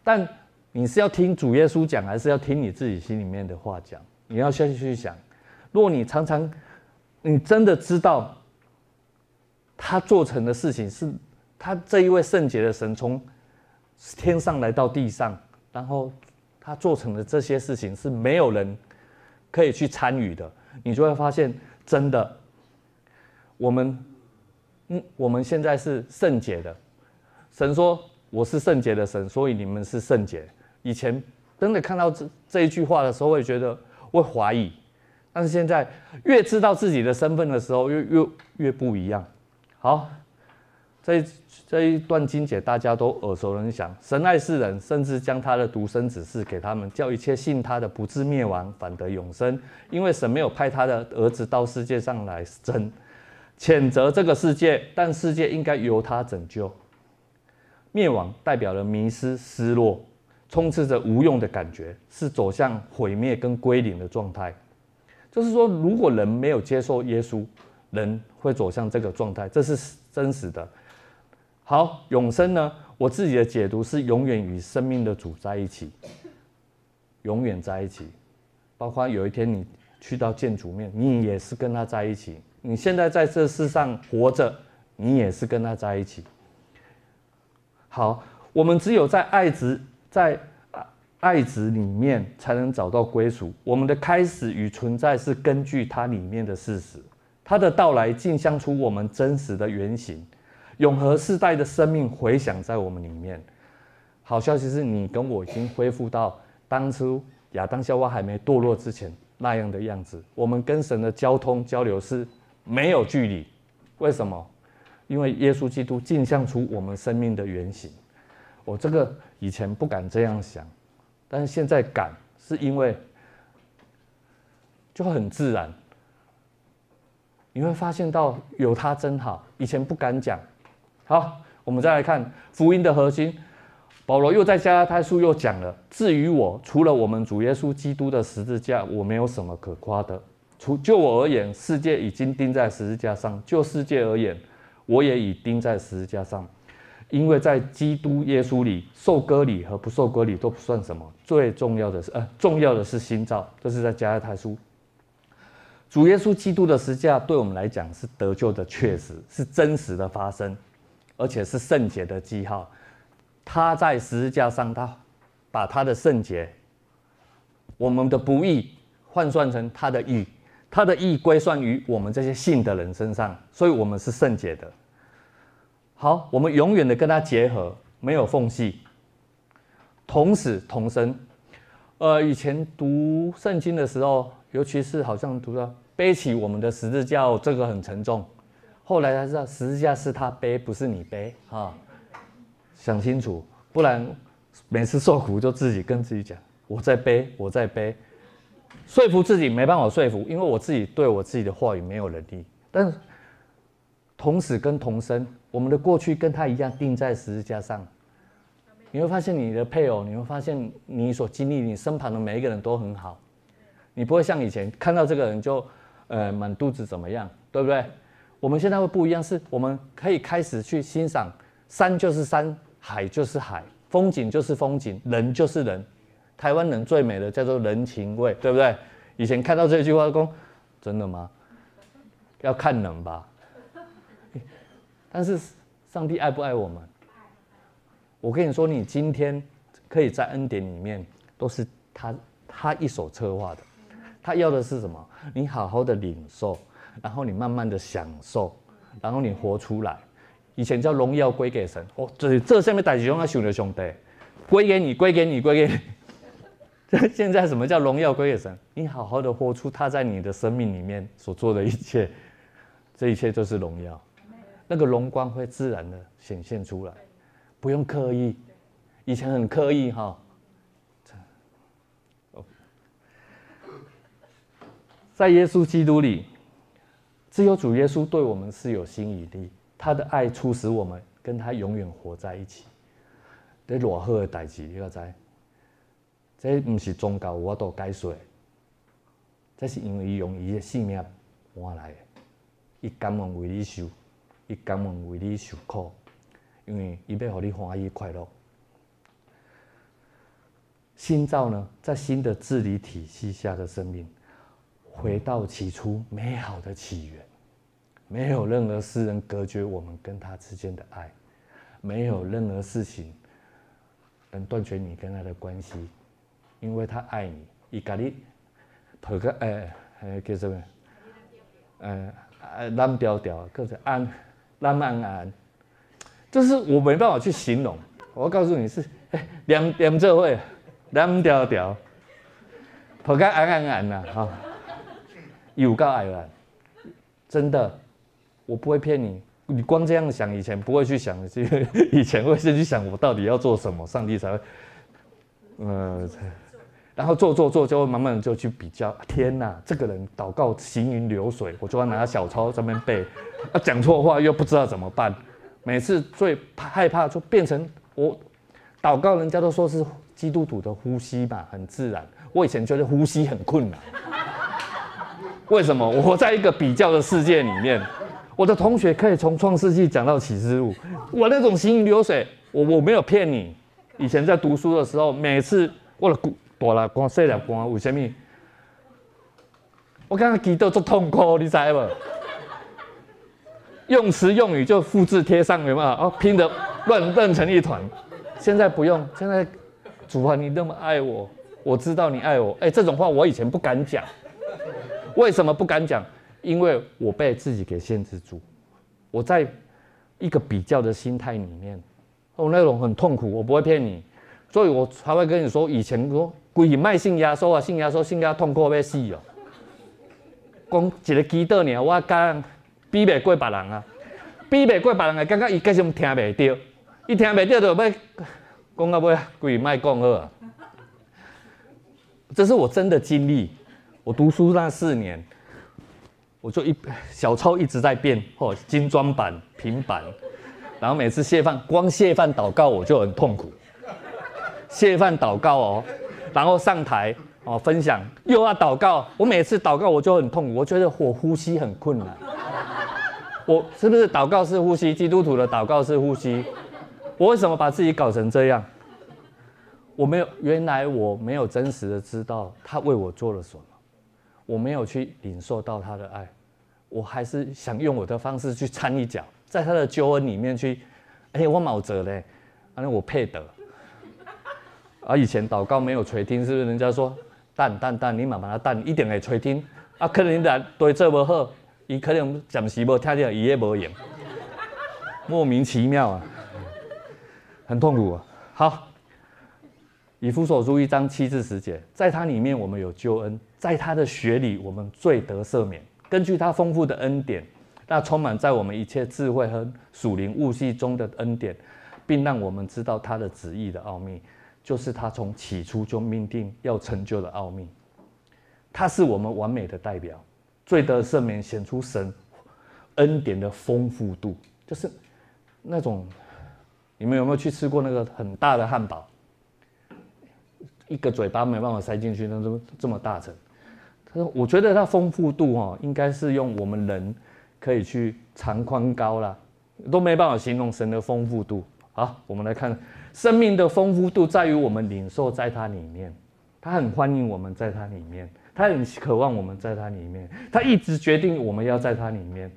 但你是要听主耶稣讲，还是要听你自己心里面的话讲？你要先去想。若你常常，你真的知道他做成的事情是他这一位圣洁的神从天上来到地上，然后他做成的这些事情是没有人可以去参与的，你就会发现，真的，我们，嗯，我们现在是圣洁的。神说：“我是圣洁的神，所以你们是圣洁。”以前真的看到这这一句话的时候，会觉得会怀疑，但是现在越知道自己的身份的时候，越越越不一样。好，这这一段经节大家都耳熟能详。神爱世人，甚至将他的独生子赐给他们，叫一切信他的不至灭亡，反得永生。因为神没有派他的儿子到世界上来争谴责这个世界，但世界应该由他拯救。灭亡代表了迷失、失落，充斥着无用的感觉，是走向毁灭跟归零的状态。就是说，如果人没有接受耶稣，人会走向这个状态，这是真实的。好，永生呢？我自己的解读是永远与生命的主在一起，永远在一起。包括有一天你去到见主面，你也是跟他在一起。你现在在这世上活着，你也是跟他在一起。好，我们只有在爱子在爱子里面才能找到归属。我们的开始与存在是根据它里面的事实，它的到来镜像出我们真实的原型，永恒世代的生命回响在我们里面。好消息是你跟我已经恢复到当初亚当夏娃还没堕落之前那样的样子。我们跟神的交通交流是没有距离，为什么？因为耶稣基督镜像出我们生命的原型，我这个以前不敢这样想，但是现在敢，是因为就很自然。你会发现到有他真好，以前不敢讲。好，我们再来看福音的核心，保罗又在加拉太书又讲了：至于我，除了我们主耶稣基督的十字架，我没有什么可夸的。除就我而言，世界已经钉在十字架上；就世界而言，我也已钉在十字架上，因为在基督耶稣里，受割礼和不受割礼都不算什么。最重要的是，呃，重要的是新造。这是在加拉太书。主耶稣基督的十字架对我们来讲是得救的确实，是真实的发生，而且是圣洁的记号。他在十字架上，他把他的圣洁，我们的不义换算成他的义。他的义归算于我们这些信的人身上，所以我们是圣洁的。好，我们永远的跟他结合，没有缝隙，同死同生。呃，以前读圣经的时候，尤其是好像读到背起我们的十字架，这个很沉重。后来才知道十字架是他背，不是你背啊。想清楚，不然每次受苦就自己跟自己讲：我在背，我在背。说服自己没办法说服，因为我自己对我自己的话语没有能力。但是同死跟同生，我们的过去跟他一样钉在十字架上。你会发现你的配偶，你会发现你所经历，你身旁的每一个人都很好。你不会像以前看到这个人就呃满肚子怎么样，对不对？我们现在会不一样，是我们可以开始去欣赏山就是山，海就是海，风景就是风景，人就是人。台湾人最美的叫做人情味，对不对？以前看到这句话说，真的吗？要看人吧。但是上帝爱不爱我们？我跟你说，你今天可以在恩典里面，都是他他一手策划的。他要的是什么？你好好的领受，然后你慢慢的享受，然后你活出来。以前叫荣耀归给神，哦，这这下面代志用啊，兄弟兄弟，归给你，归给你，归给你。现在什么叫荣耀归给神？你好好的活出他在你的生命里面所做的一切，这一切都是荣耀，那个荣光会自然的显现出来，不用刻意。以前很刻意哈。在耶稣基督里，只有主耶稣对我们是有心以利，他的爱促使我们跟他永远活在一起。这多好的代志，你要知？这不是宗教，我都解说。这是因为伊用伊的性命换来的，伊甘愿为你受，伊甘愿为你受苦，因为伊要让你欢喜快乐。新造呢，在新的治理体系下的生命，回到起初美好的起源，没有任何事能隔绝我们跟他之间的爱，没有任何事情能断绝你跟他的关系，因为他爱你，伊甲你抱个哎哎叫什么？呃，蓝调调，或者安蓝安安，就是我没办法去形容。我告诉你是，哎，两两这位。蓝调调，跑开安安安呐哈，有够爱玩，真的，我不会骗你。你光这样想，以前不会去想，以前会先去想我到底要做什么，上帝才会，呃，然后做做做，就会慢慢就去比较。天哪，这个人祷告行云流水，我就要拿小抄在那边背，啊，讲错话又不知道怎么办。每次最害怕就变成我祷告，人家都说是。基督徒的呼吸吧，很自然。我以前觉得呼吸很困难，为什么？我在一个比较的世界里面。我的同学可以从创世纪讲到启示录，我那种行云流水，我我没有骗你。以前在读书的时候，每次我的大了光细了光，为什么？我刚刚记得做痛苦，你知不？用词用语就复制贴上，有没有？哦，拼得乱乱成一团。现在不用，现在。主啊，你那么爱我，我知道你爱我。哎，这种话我以前不敢讲，为什么不敢讲？因为我被自己给限制住。我在一个比较的心态里面，哦，那种很痛苦。我不会骗你，所以我才会跟你说，以前说鬼卖性压缩啊，性压缩，性压痛苦要死哦。讲一个祈祷呢，我讲比不过别人啊，比不过别人啊，刚刚伊继续听不到，伊听不到就要。讲到尾，鬼卖讲好啊！这是我真的经历。我读书那四年，我就一小抄一直在变，哦，精装版、平板，然后每次谢饭，光谢饭祷告我就很痛苦。谢饭祷告哦，然后上台哦分享，又要祷告，我每次祷告我就很痛苦，我觉得我呼吸很困难。我是不是祷告是呼吸？基督徒的祷告是呼吸？我为什么把自己搞成这样？我没有，原来我没有真实的知道他为我做了什么，我没有去领受到他的爱，我还是想用我的方式去掺一脚，在他的救恩里面去，哎，我冇辙嘞，反正我配得。啊，以前祷告没有垂听，是不是？人家说，等等等，你慢慢的等，一定会垂听。啊，可能你来对这不好，伊可能暂时无听到，伊也无用，莫名其妙啊。很痛苦啊！好，以弗所书一章七至十节，在他里面我们有救恩，在他的血里我们罪得赦免，根据他丰富的恩典，那充满在我们一切智慧和属灵悟性中的恩典，并让我们知道他的旨意的奥秘，就是他从起初就命定要成就的奥秘。他是我们完美的代表，罪得赦免显出神恩典的丰富度，就是那种。你们有没有去吃过那个很大的汉堡？一个嘴巴没办法塞进去，那这么这么大层。他说：“我觉得它丰富度哦，应该是用我们人可以去长宽高啦，都没办法形容神的丰富度。”好，我们来看生命的丰富度，在于我们领受在它里面。他很欢迎我们在它里面，他很渴望我们在它里面，他一直决定我们要在它里面。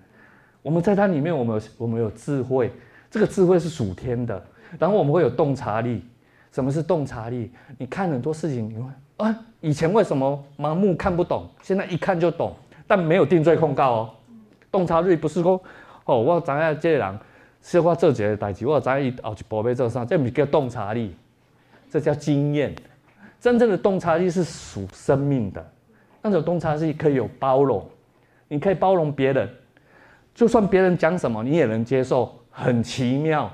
我们在它里面，我们有我们有智慧。这个智慧是属天的，然后我们会有洞察力。什么是洞察力？你看很多事情，你会啊，以前为什么盲目看不懂，现在一看就懂，但没有定罪控告哦。洞察力不是说哦，我知影这个人说话做这个代志，我知影伊后一步要做啥，这不叫洞察力，这叫经验。真正的洞察力是属生命的，那种洞察力可以有包容，你可以包容别人，就算别人讲什么，你也能接受。很奇妙。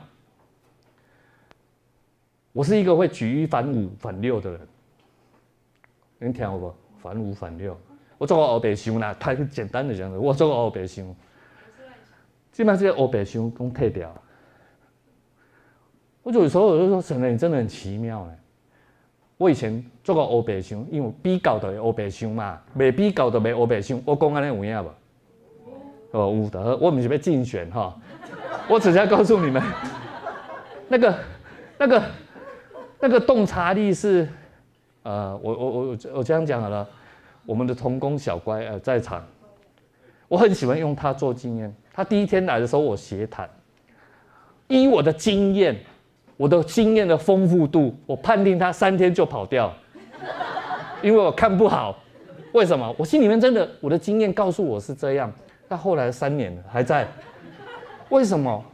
我是一个会举一反五反六的人，你听我不？反五反六，我做个欧北兄啦，太简单的讲，我做个欧北兄，基本上这个欧北兄都退掉。我有时候我就说，神人你真的很奇妙哎。我以前做过欧北兄，因为比较的欧北兄嘛，未比较的没欧北兄，我讲安尼有影无？哦，有的，我不是要竞选哈。我只是要告诉你们，那个那个那个洞察力是，呃，我我我我这样讲好了，我们的童工小乖呃在场，我很喜欢用他做经验。他第一天来的时候，我斜谈，以我的经验，我的经验的丰富度，我判定他三天就跑掉，因为我看不好。为什么？我心里面真的，我的经验告诉我是这样。但后来三年了还在，为什么？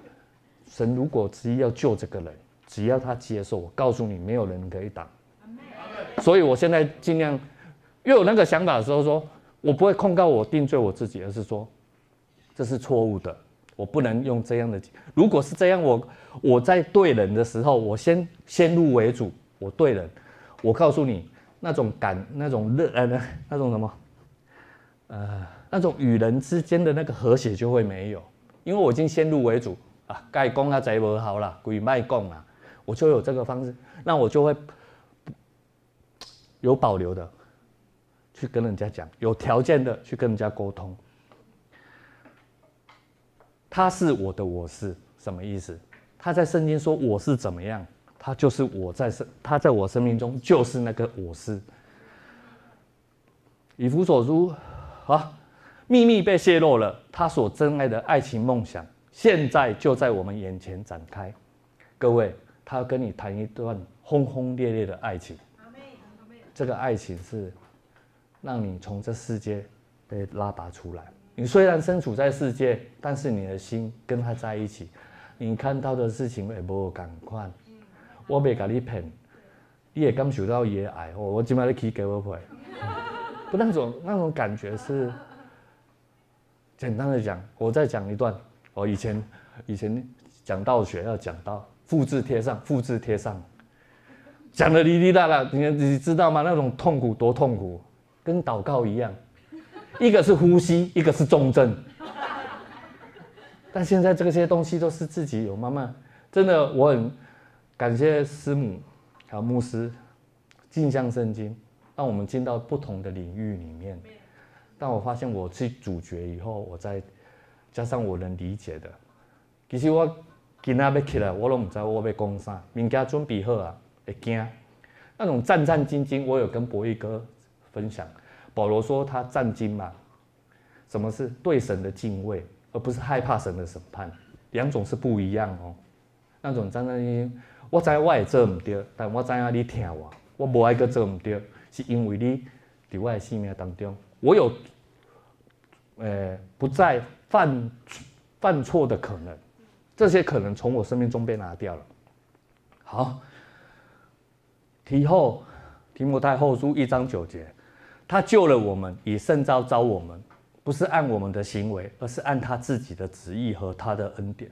神如果执意要救这个人，只要他接受，我告诉你，没有人可以挡。所以我现在尽量，越有那个想法的时候，说我不会控告我、定罪我自己，而是说这是错误的，我不能用这样的。如果是这样，我我在对人的时候，我先先入为主，我对人，我告诉你。那种感，那种热，呃，那那种什么，呃，那种与人之间的那个和谐就会没有，因为我已经先入为主啊，该讲他贼不好了，鬼卖供啊，我就有这个方式，那我就会有保留的去跟人家讲，有条件的去跟人家沟通。他是我的，我是什么意思？他在圣经说我是怎么样？他就是我在生，他在我生命中就是那个我是。以弗所书啊，秘密被泄露了，他所珍爱的爱情梦想，现在就在我们眼前展开。各位，他要跟你谈一段轰轰烈烈的爱情。这个爱情是让你从这世界被拉拔出来。你虽然身处在世界，但是你的心跟他在一起，你看到的事情也不会赶快。我没给你骗，你也感受到伊的爱。我我今麦去给我陪，不那种那种感觉是简单的讲，我再讲一段。我以前以前讲道学要讲到复制贴上，复制贴上，讲的哩哩啦啦，你你知道吗？那种痛苦多痛苦，跟祷告一样，一个是呼吸，一个是重症。但现在这些东西都是自己有慢慢，真的我很。感谢师母还有牧师，镜像圣经，让我们进到不同的领域里面。但我发现我是主角以后，我再加上我能理解的。其实我今仔要起来，我都不知道我要讲啥，物件准备好啊，会惊。那种战战兢兢，我有跟博弈哥分享。保罗说他战兢嘛，什么是对神的敬畏，而不是害怕神的审判，两种是不一样哦。那种战战兢兢。我知我会做唔对，但我知影你听我，我无爱搁做唔对，是因为你伫我的生命当中，我有诶、呃、不再犯犯错的可能，这些可能从我生命中被拿掉了。好，提后提摩太后书一章九节，他救了我们，以圣招招我们，不是按我们的行为，而是按他自己的旨意和他的恩典。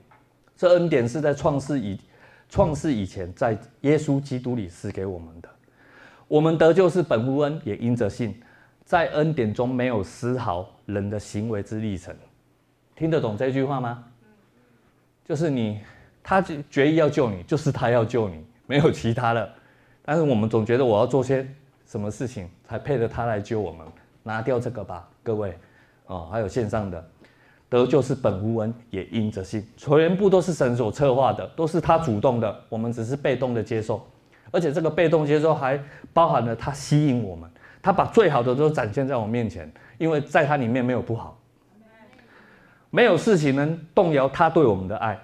这恩典是在创世以。创世以前，在耶稣基督里赐给我们的，我们得救是本乎恩，也因着信，在恩典中没有丝毫人的行为之历程。听得懂这句话吗？就是你，他决意要救你，就是他要救你，没有其他的。但是我们总觉得我要做些什么事情才配得他来救我们，拿掉这个吧，各位，哦，还有线上的。得救是本无恩，也因着信，全部都是神所策划的，都是他主动的，我们只是被动的接受，而且这个被动接受还包含了他吸引我们，他把最好的都展现在我面前，因为在他里面没有不好，没有事情能动摇他对我们的爱，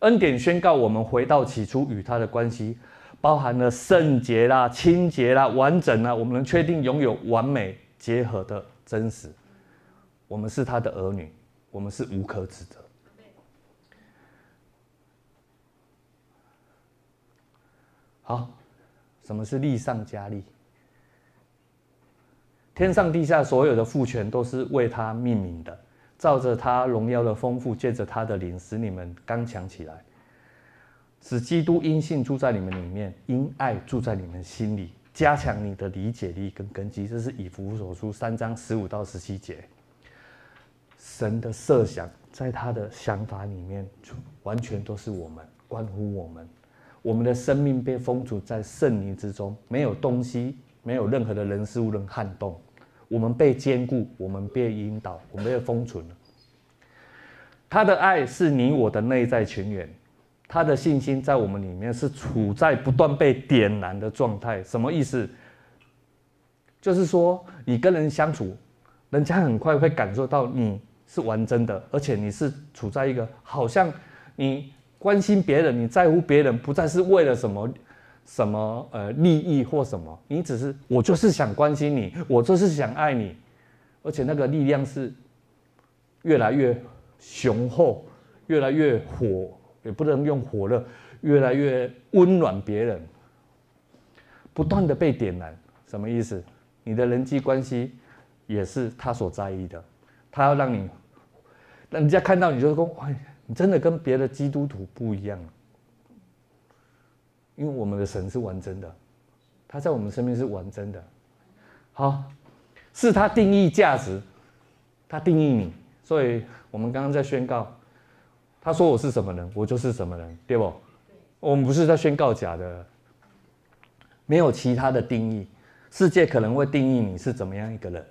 恩典宣告我们回到起初与他的关系，包含了圣洁啦、清洁啦、完整啦，我们能确定拥有完美结合的真实，我们是他的儿女。我们是无可指责。好，什么是力上加力？天上地下所有的父权都是为他命名的，照着他荣耀的丰富，借着他的灵，使你们刚强起来，使基督因信住在你们里面，因爱住在你们心里，加强你的理解力跟根基。这是以弗所书三章十五到十七节。神的设想，在他的想法里面，完全都是我们，关乎我们。我们的生命被封存在圣灵之中，没有东西，没有任何的人事物能撼动。我们被坚固，我们被引导，我们被封存了。他的爱是你我的内在泉源，他的信心在我们里面是处在不断被点燃的状态。什么意思？就是说，你跟人相处，人家很快会感受到你是玩真的，而且你是处在一个好像你关心别人，你在乎别人，不再是为了什么什么呃利益或什么，你只是我就是想关心你，我就是想爱你，而且那个力量是越来越雄厚，越来越火，也不能用火热，越来越温暖别人，不断的被点燃，什么意思？你的人际关系也是他所在意的，他要让你，让人家看到你就说：“哎，你真的跟别的基督徒不一样。”因为我们的神是完整的，他在我们身边是完整的。好，是他定义价值，他定义你，所以我们刚刚在宣告，他说我是什么人，我就是什么人，对不？我们不是在宣告假的，没有其他的定义。世界可能会定义你是怎么样一个人，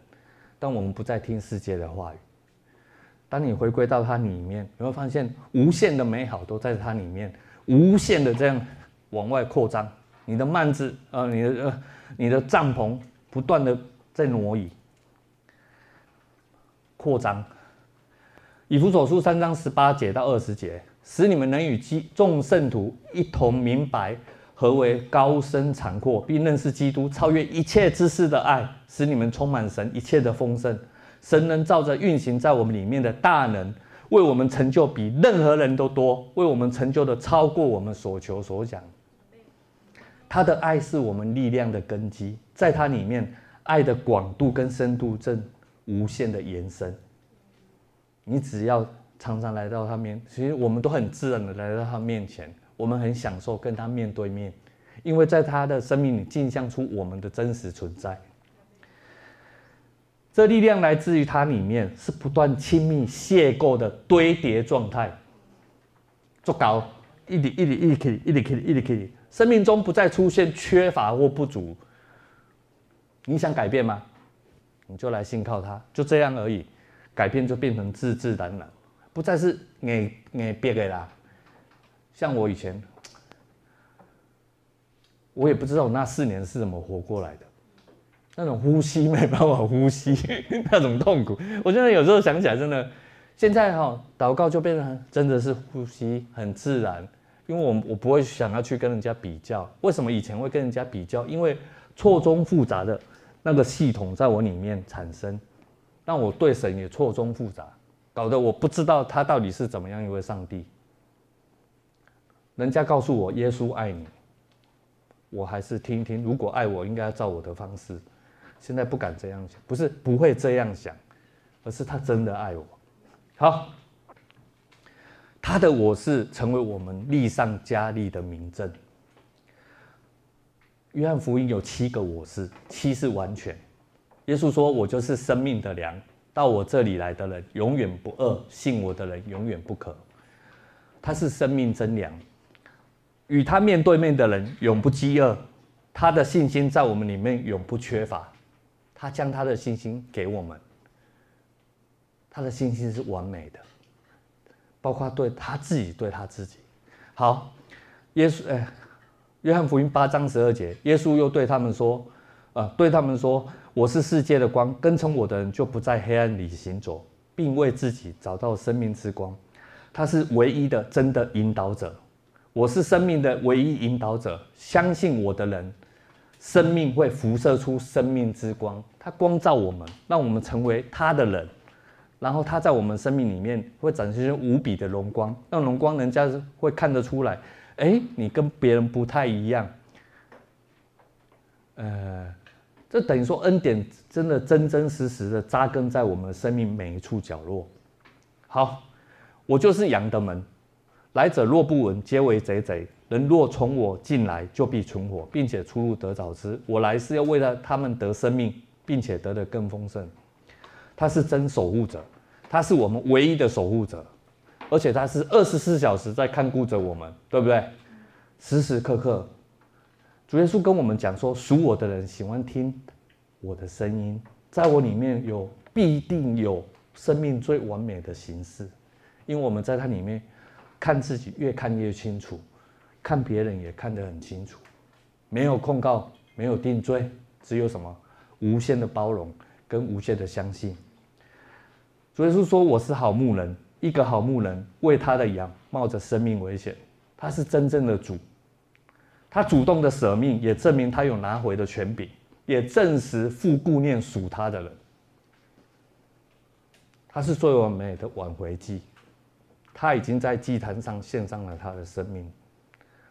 但我们不再听世界的话语。当你回归到它里面，你会发现无限的美好都在它里面，无限的这样往外扩张。你的幔子，呃，你的呃，你的帐篷不断的在挪移、扩张。以弗所书三章十八节到二十节，使你们能与众圣徒一同明白。何为高深长阔，并认识基督超越一切知识的爱，使你们充满神一切的丰盛。神能照着运行在我们里面的大能，为我们成就比任何人都多，为我们成就的超过我们所求所想。他的爱是我们力量的根基，在他里面，爱的广度跟深度正无限的延伸。你只要常常来到他面，其实我们都很自然的来到他面前。我们很享受跟他面对面，因为在他的生命里镜像出我们的真实存在。这力量来自于他里面是不断亲密邂逅的堆叠状态，做高一点一点一点一点一点一点，生命中不再出现缺乏或不足。你想改变吗？你就来信靠他，就这样而已。改变就变成自自然然，不再是硬硬憋的啦。像我以前，我也不知道那四年是怎么活过来的，那种呼吸没办法呼吸，那种痛苦。我现在有时候想起来，真的，现在哈祷告就变得真的是呼吸很自然，因为我我不会想要去跟人家比较。为什么以前会跟人家比较？因为错综复杂的那个系统在我里面产生，让我对神也错综复杂，搞得我不知道他到底是怎么样一位上帝。人家告诉我耶稣爱你，我还是听听。如果爱我，应该要照我的方式。现在不敢这样想，不是不会这样想，而是他真的爱我。好，他的我是成为我们立上加利的明证。约翰福音有七个我是，七是完全。耶稣说：“我就是生命的粮，到我这里来的人永远不饿，信我的人永远不渴。”他是生命真粮。与他面对面的人永不饥饿，他的信心在我们里面永不缺乏，他将他的信心给我们，他的信心是完美的，包括对他自己，对他自己。好，耶稣，哎，约翰福音八章十二节，耶稣又对他们说，呃，对他们说，我是世界的光，跟从我的人就不在黑暗里行走，并为自己找到生命之光，他是唯一的真的引导者。我是生命的唯一引导者，相信我的人，生命会辐射出生命之光。他光照我们，让我们成为他的人，然后他在我们生命里面会展现出无比的荣光。那荣光，人家会看得出来，哎，你跟别人不太一样。呃，这等于说恩典真的真真实实的扎根在我们的生命每一处角落。好，我就是羊的门。来者若不闻，皆为贼贼；人若从我进来，就必存活，并且出入得早吃。我来是要为了他们得生命，并且得的更丰盛。他是真守护者，他是我们唯一的守护者，而且他是二十四小时在看顾着我们，对不对？时时刻刻，主耶稣跟我们讲说：属我的人喜欢听我的声音，在我里面有必定有生命最完美的形式，因为我们在他里面。看自己越看越清楚，看别人也看得很清楚，没有控告，没有定罪，只有什么无限的包容跟无限的相信。主耶稣说，我是好牧人，一个好牧人为他的羊冒着生命危险，他是真正的主，他主动的舍命，也证明他有拿回的权柄，也证实复顾念属他的人。他是最完美的挽回祭，他已经在祭坛上献上了他的生命，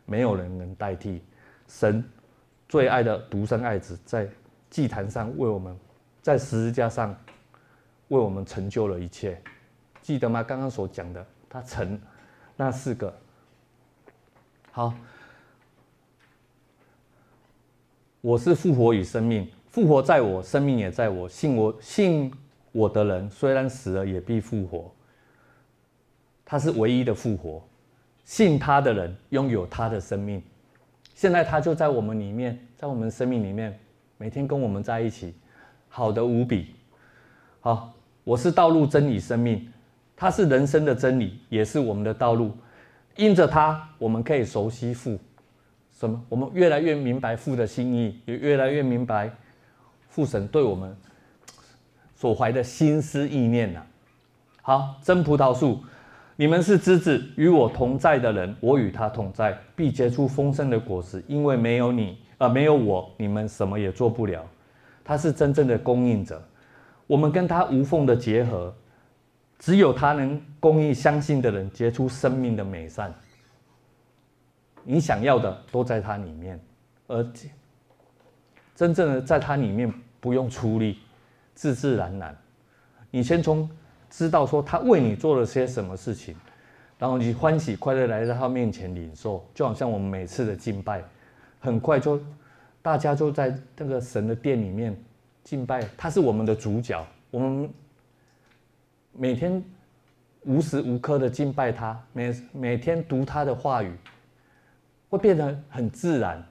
没有人能代替。神最爱的独生爱子在祭坛上为我们，在十字架上为我们成就了一切，记得吗？刚刚所讲的，他成那四个。好，我是复活与生命，复活在我，生命也在我，信我信。我的人虽然死了，也必复活。他是唯一的复活，信他的人拥有他的生命。现在他就在我们里面，在我们生命里面，每天跟我们在一起，好的无比。好，我是道路、真理、生命。他是人生的真理，也是我们的道路。因着他，我们可以熟悉父。什么？我们越来越明白父的心意，也越来越明白父神对我们。所怀的心思意念呐、好，真葡萄树，你们是枝子，与我同在的人，我与他同在，必结出丰盛的果实。因为没有你，呃，没有我，你们什么也做不了。他是真正的供应者，我们跟他无缝的结合，只有他能供应相信的人结出生命的美善。你想要的都在他里面，而且真正的在他里面不用出力。自自然然，你先从知道说他为你做了些什么事情，然后你欢喜快乐来到他面前领受，就好像我们每次的敬拜，很快就大家就在那个神的殿里面敬拜，他是我们的主角，我们每天无时无刻的敬拜他，每每天读他的话语，会变得很自然，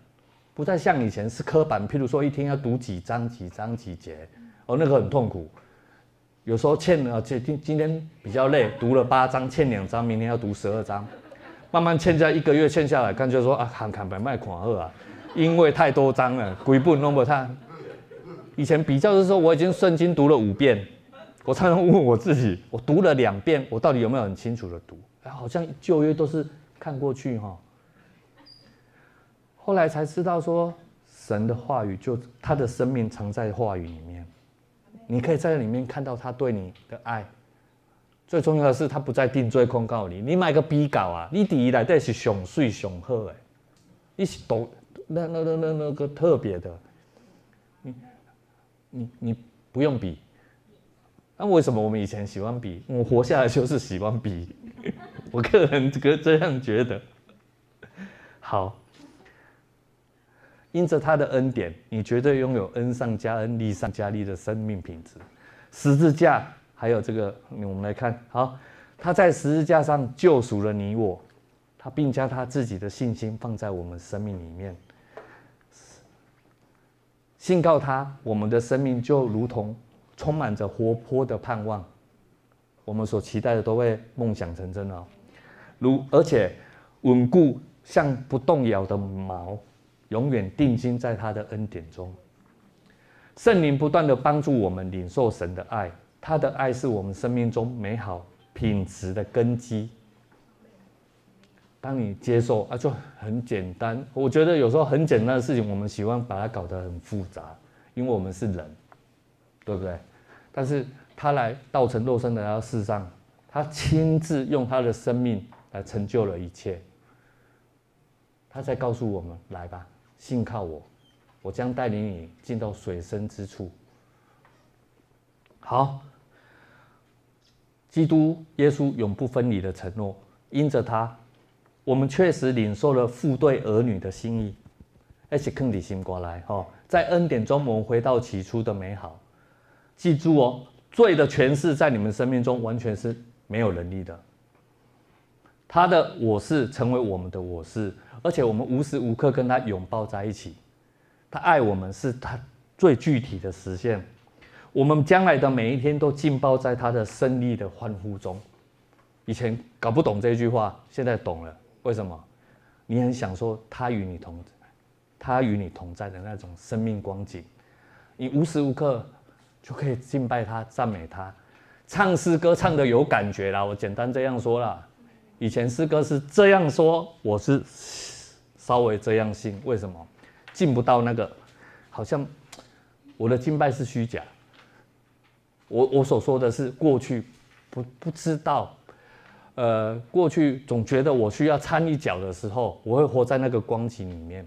不再像以前是刻板，譬如说一天要读几章几章几节。哦，那个很痛苦，有时候欠了，今今今天比较累，读了八章，欠两章，明天要读十二章，慢慢欠下一个月欠下来，干脆说啊，看看白卖款二啊，因为太多章了，鬼不弄不看。以前比较的时候，我已经圣经读了五遍，我常常问我自己，我读了两遍，我到底有没有很清楚的读？哎，好像旧约都是看过去哈，后来才知道说，神的话语就他的生命藏在话语里面。你可以在里面看到他对你的爱，最重要的是他不再定罪控告你。你买个比稿啊，你第一来这是上水上好哎，你是都那那那那那个特别的，你你你不用比。那为什么我们以前喜欢比？我活下来就是喜欢比，我个人这个这样觉得。好。因着他的恩典，你绝对拥有恩上加恩、利上加利的生命品质。十字架还有这个，我们来看，好，他在十字架上救赎了你我，他并将他自己的信心放在我们生命里面。信靠他，我们的生命就如同充满着活泼的盼望，我们所期待的都会梦想成真哦。如而且稳固，像不动摇的锚。永远定睛在他的恩典中，圣灵不断的帮助我们领受神的爱，他的爱是我们生命中美好品质的根基。当你接受啊，就很简单。我觉得有时候很简单的事情，我们喜欢把它搞得很复杂，因为我们是人，对不对？但是他来道成肉身来到世上，他亲自用他的生命来成就了一切。他在告诉我们：来吧。信靠我，我将带领你进到水深之处。好，基督耶稣永不分离的承诺，因着他，我们确实领受了父对儿女的心意。而且更底心过来哈，在恩典中，我们回到起初的美好。记住哦，罪的权势在你们生命中完全是没有能力的。他的我是成为我们的我是，而且我们无时无刻跟他拥抱在一起。他爱我们是他最具体的实现。我们将来的每一天都浸泡在他的胜利的欢呼中，以前搞不懂这句话，现在懂了。为什么？你很享受他与你同，他与你同在的那种生命光景，你无时无刻就可以敬拜他、赞美他，唱诗歌唱得有感觉啦。我简单这样说啦。以前诗歌是这样说，我是稍微这样信。为什么？进不到那个，好像我的敬拜是虚假。我我所说的是过去。不不知道，呃，过去总觉得我需要掺一脚的时候，我会活在那个光景里面。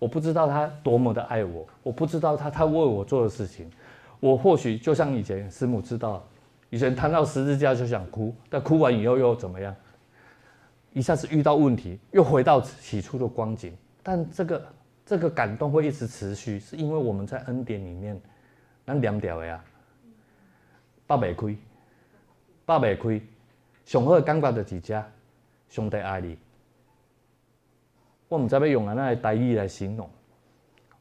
我不知道他多么的爱我，我不知道他他为我做的事情。我或许就像以前师母知道，以前谈到十字架就想哭，但哭完以后又怎么样？一下子遇到问题，又回到起初的光景。但这个这个感动会一直持续，是因为我们在恩典里面，那两条呀，八百亏。爆袂开，上好的感觉就是这，上帝爱你。我唔知要用安怎的台语来形容。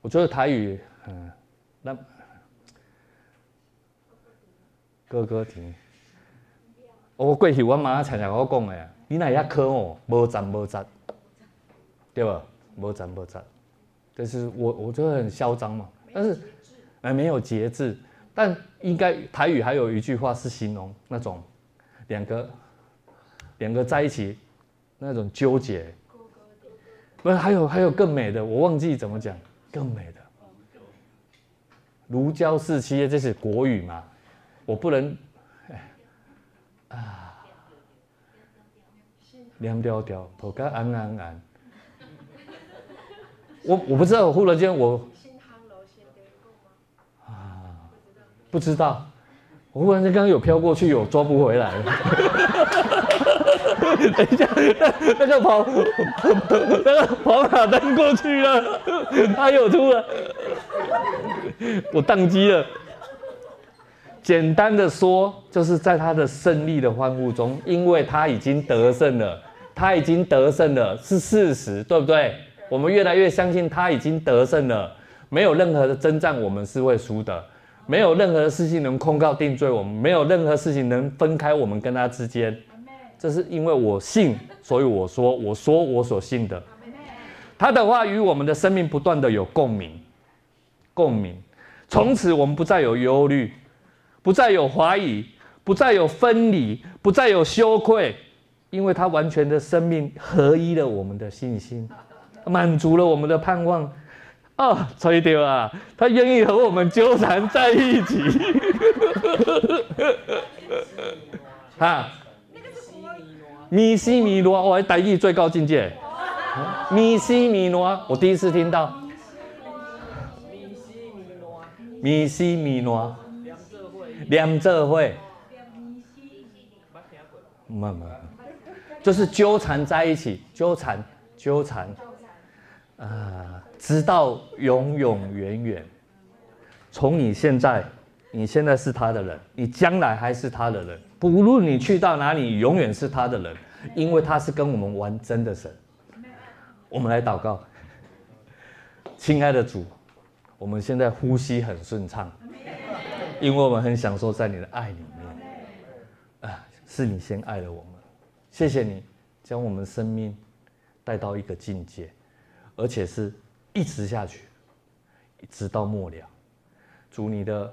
我觉得台语，嗯，那哥哥听。我过去我妈常常我讲的，你那遐科哦，无赞无赞，对吧？无赞无赞。但是我我觉得很嚣张嘛，但是哎没有节制。但应该台语还有一句话是形容那种。两个，两个在一起，那种纠结，不是还有还有更美的，我忘记怎么讲，更美的，如胶似漆，这是国语嘛？我不能，啊，凉掉掉，头壳安安安，我我不知道，忽然间我，啊，不知道。我忽然间刚刚有飘过去，有抓不回来了。等一下，那那个跑，那个跑马灯过去了，他有出了，我宕机了。简单的说，就是在他的胜利的欢呼中，因为他已经得胜了，他已经得胜了，是事实，对不对？我们越来越相信他已经得胜了，没有任何的征战，我们是会输的。没有任何的事情能控告定罪我们，没有任何事情能分开我们跟他之间。这是因为我信，所以我说，我说我所信的。他的话与我们的生命不断的有共鸣，共鸣。从此我们不再有忧虑，不再有怀疑，不再有分离，不再有羞愧，因为他完全的生命合一了我们的信心，满足了我们的盼望。哦，吹掉啊！他愿意和我们纠缠在一起。哈，米西米罗，我还台语最高境界。米西米罗，我第一次听到。米西米罗，米西米罗两者会。慢慢，就是纠缠在一起，纠缠，纠缠。啊，直到永永远远，从你现在，你现在是他的人，你将来还是他的人，不论你去到哪里，永远是他的人，因为他是跟我们玩真的神。我们来祷告，亲爱的主，我们现在呼吸很顺畅，因为我们很享受在你的爱里面。啊，是你先爱了我们，谢谢你将我们生命带到一个境界。而且是一直下去，直到末了。主，你的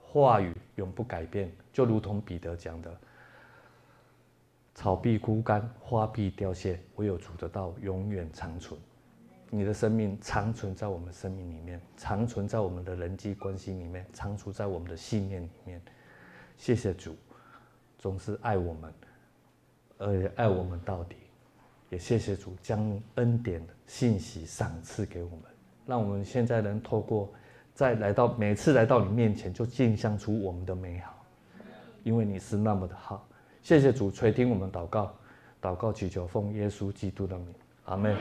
话语永不改变，就如同彼得讲的：“草必枯干，花必凋谢，唯有主的道永远长存。”你的生命长存在我们生命里面，长存在我们的人际关系里面，长存在我们的信念里面。谢谢主，总是爱我们，而且爱我们到底。也谢谢主将恩典的信息赏赐给我们，让我们现在能透过再来到每次来到你面前，就镜像出我们的美好，因为你是那么的好。谢谢主垂听我们祷告，祷告祈求奉耶稣基督的名，阿门。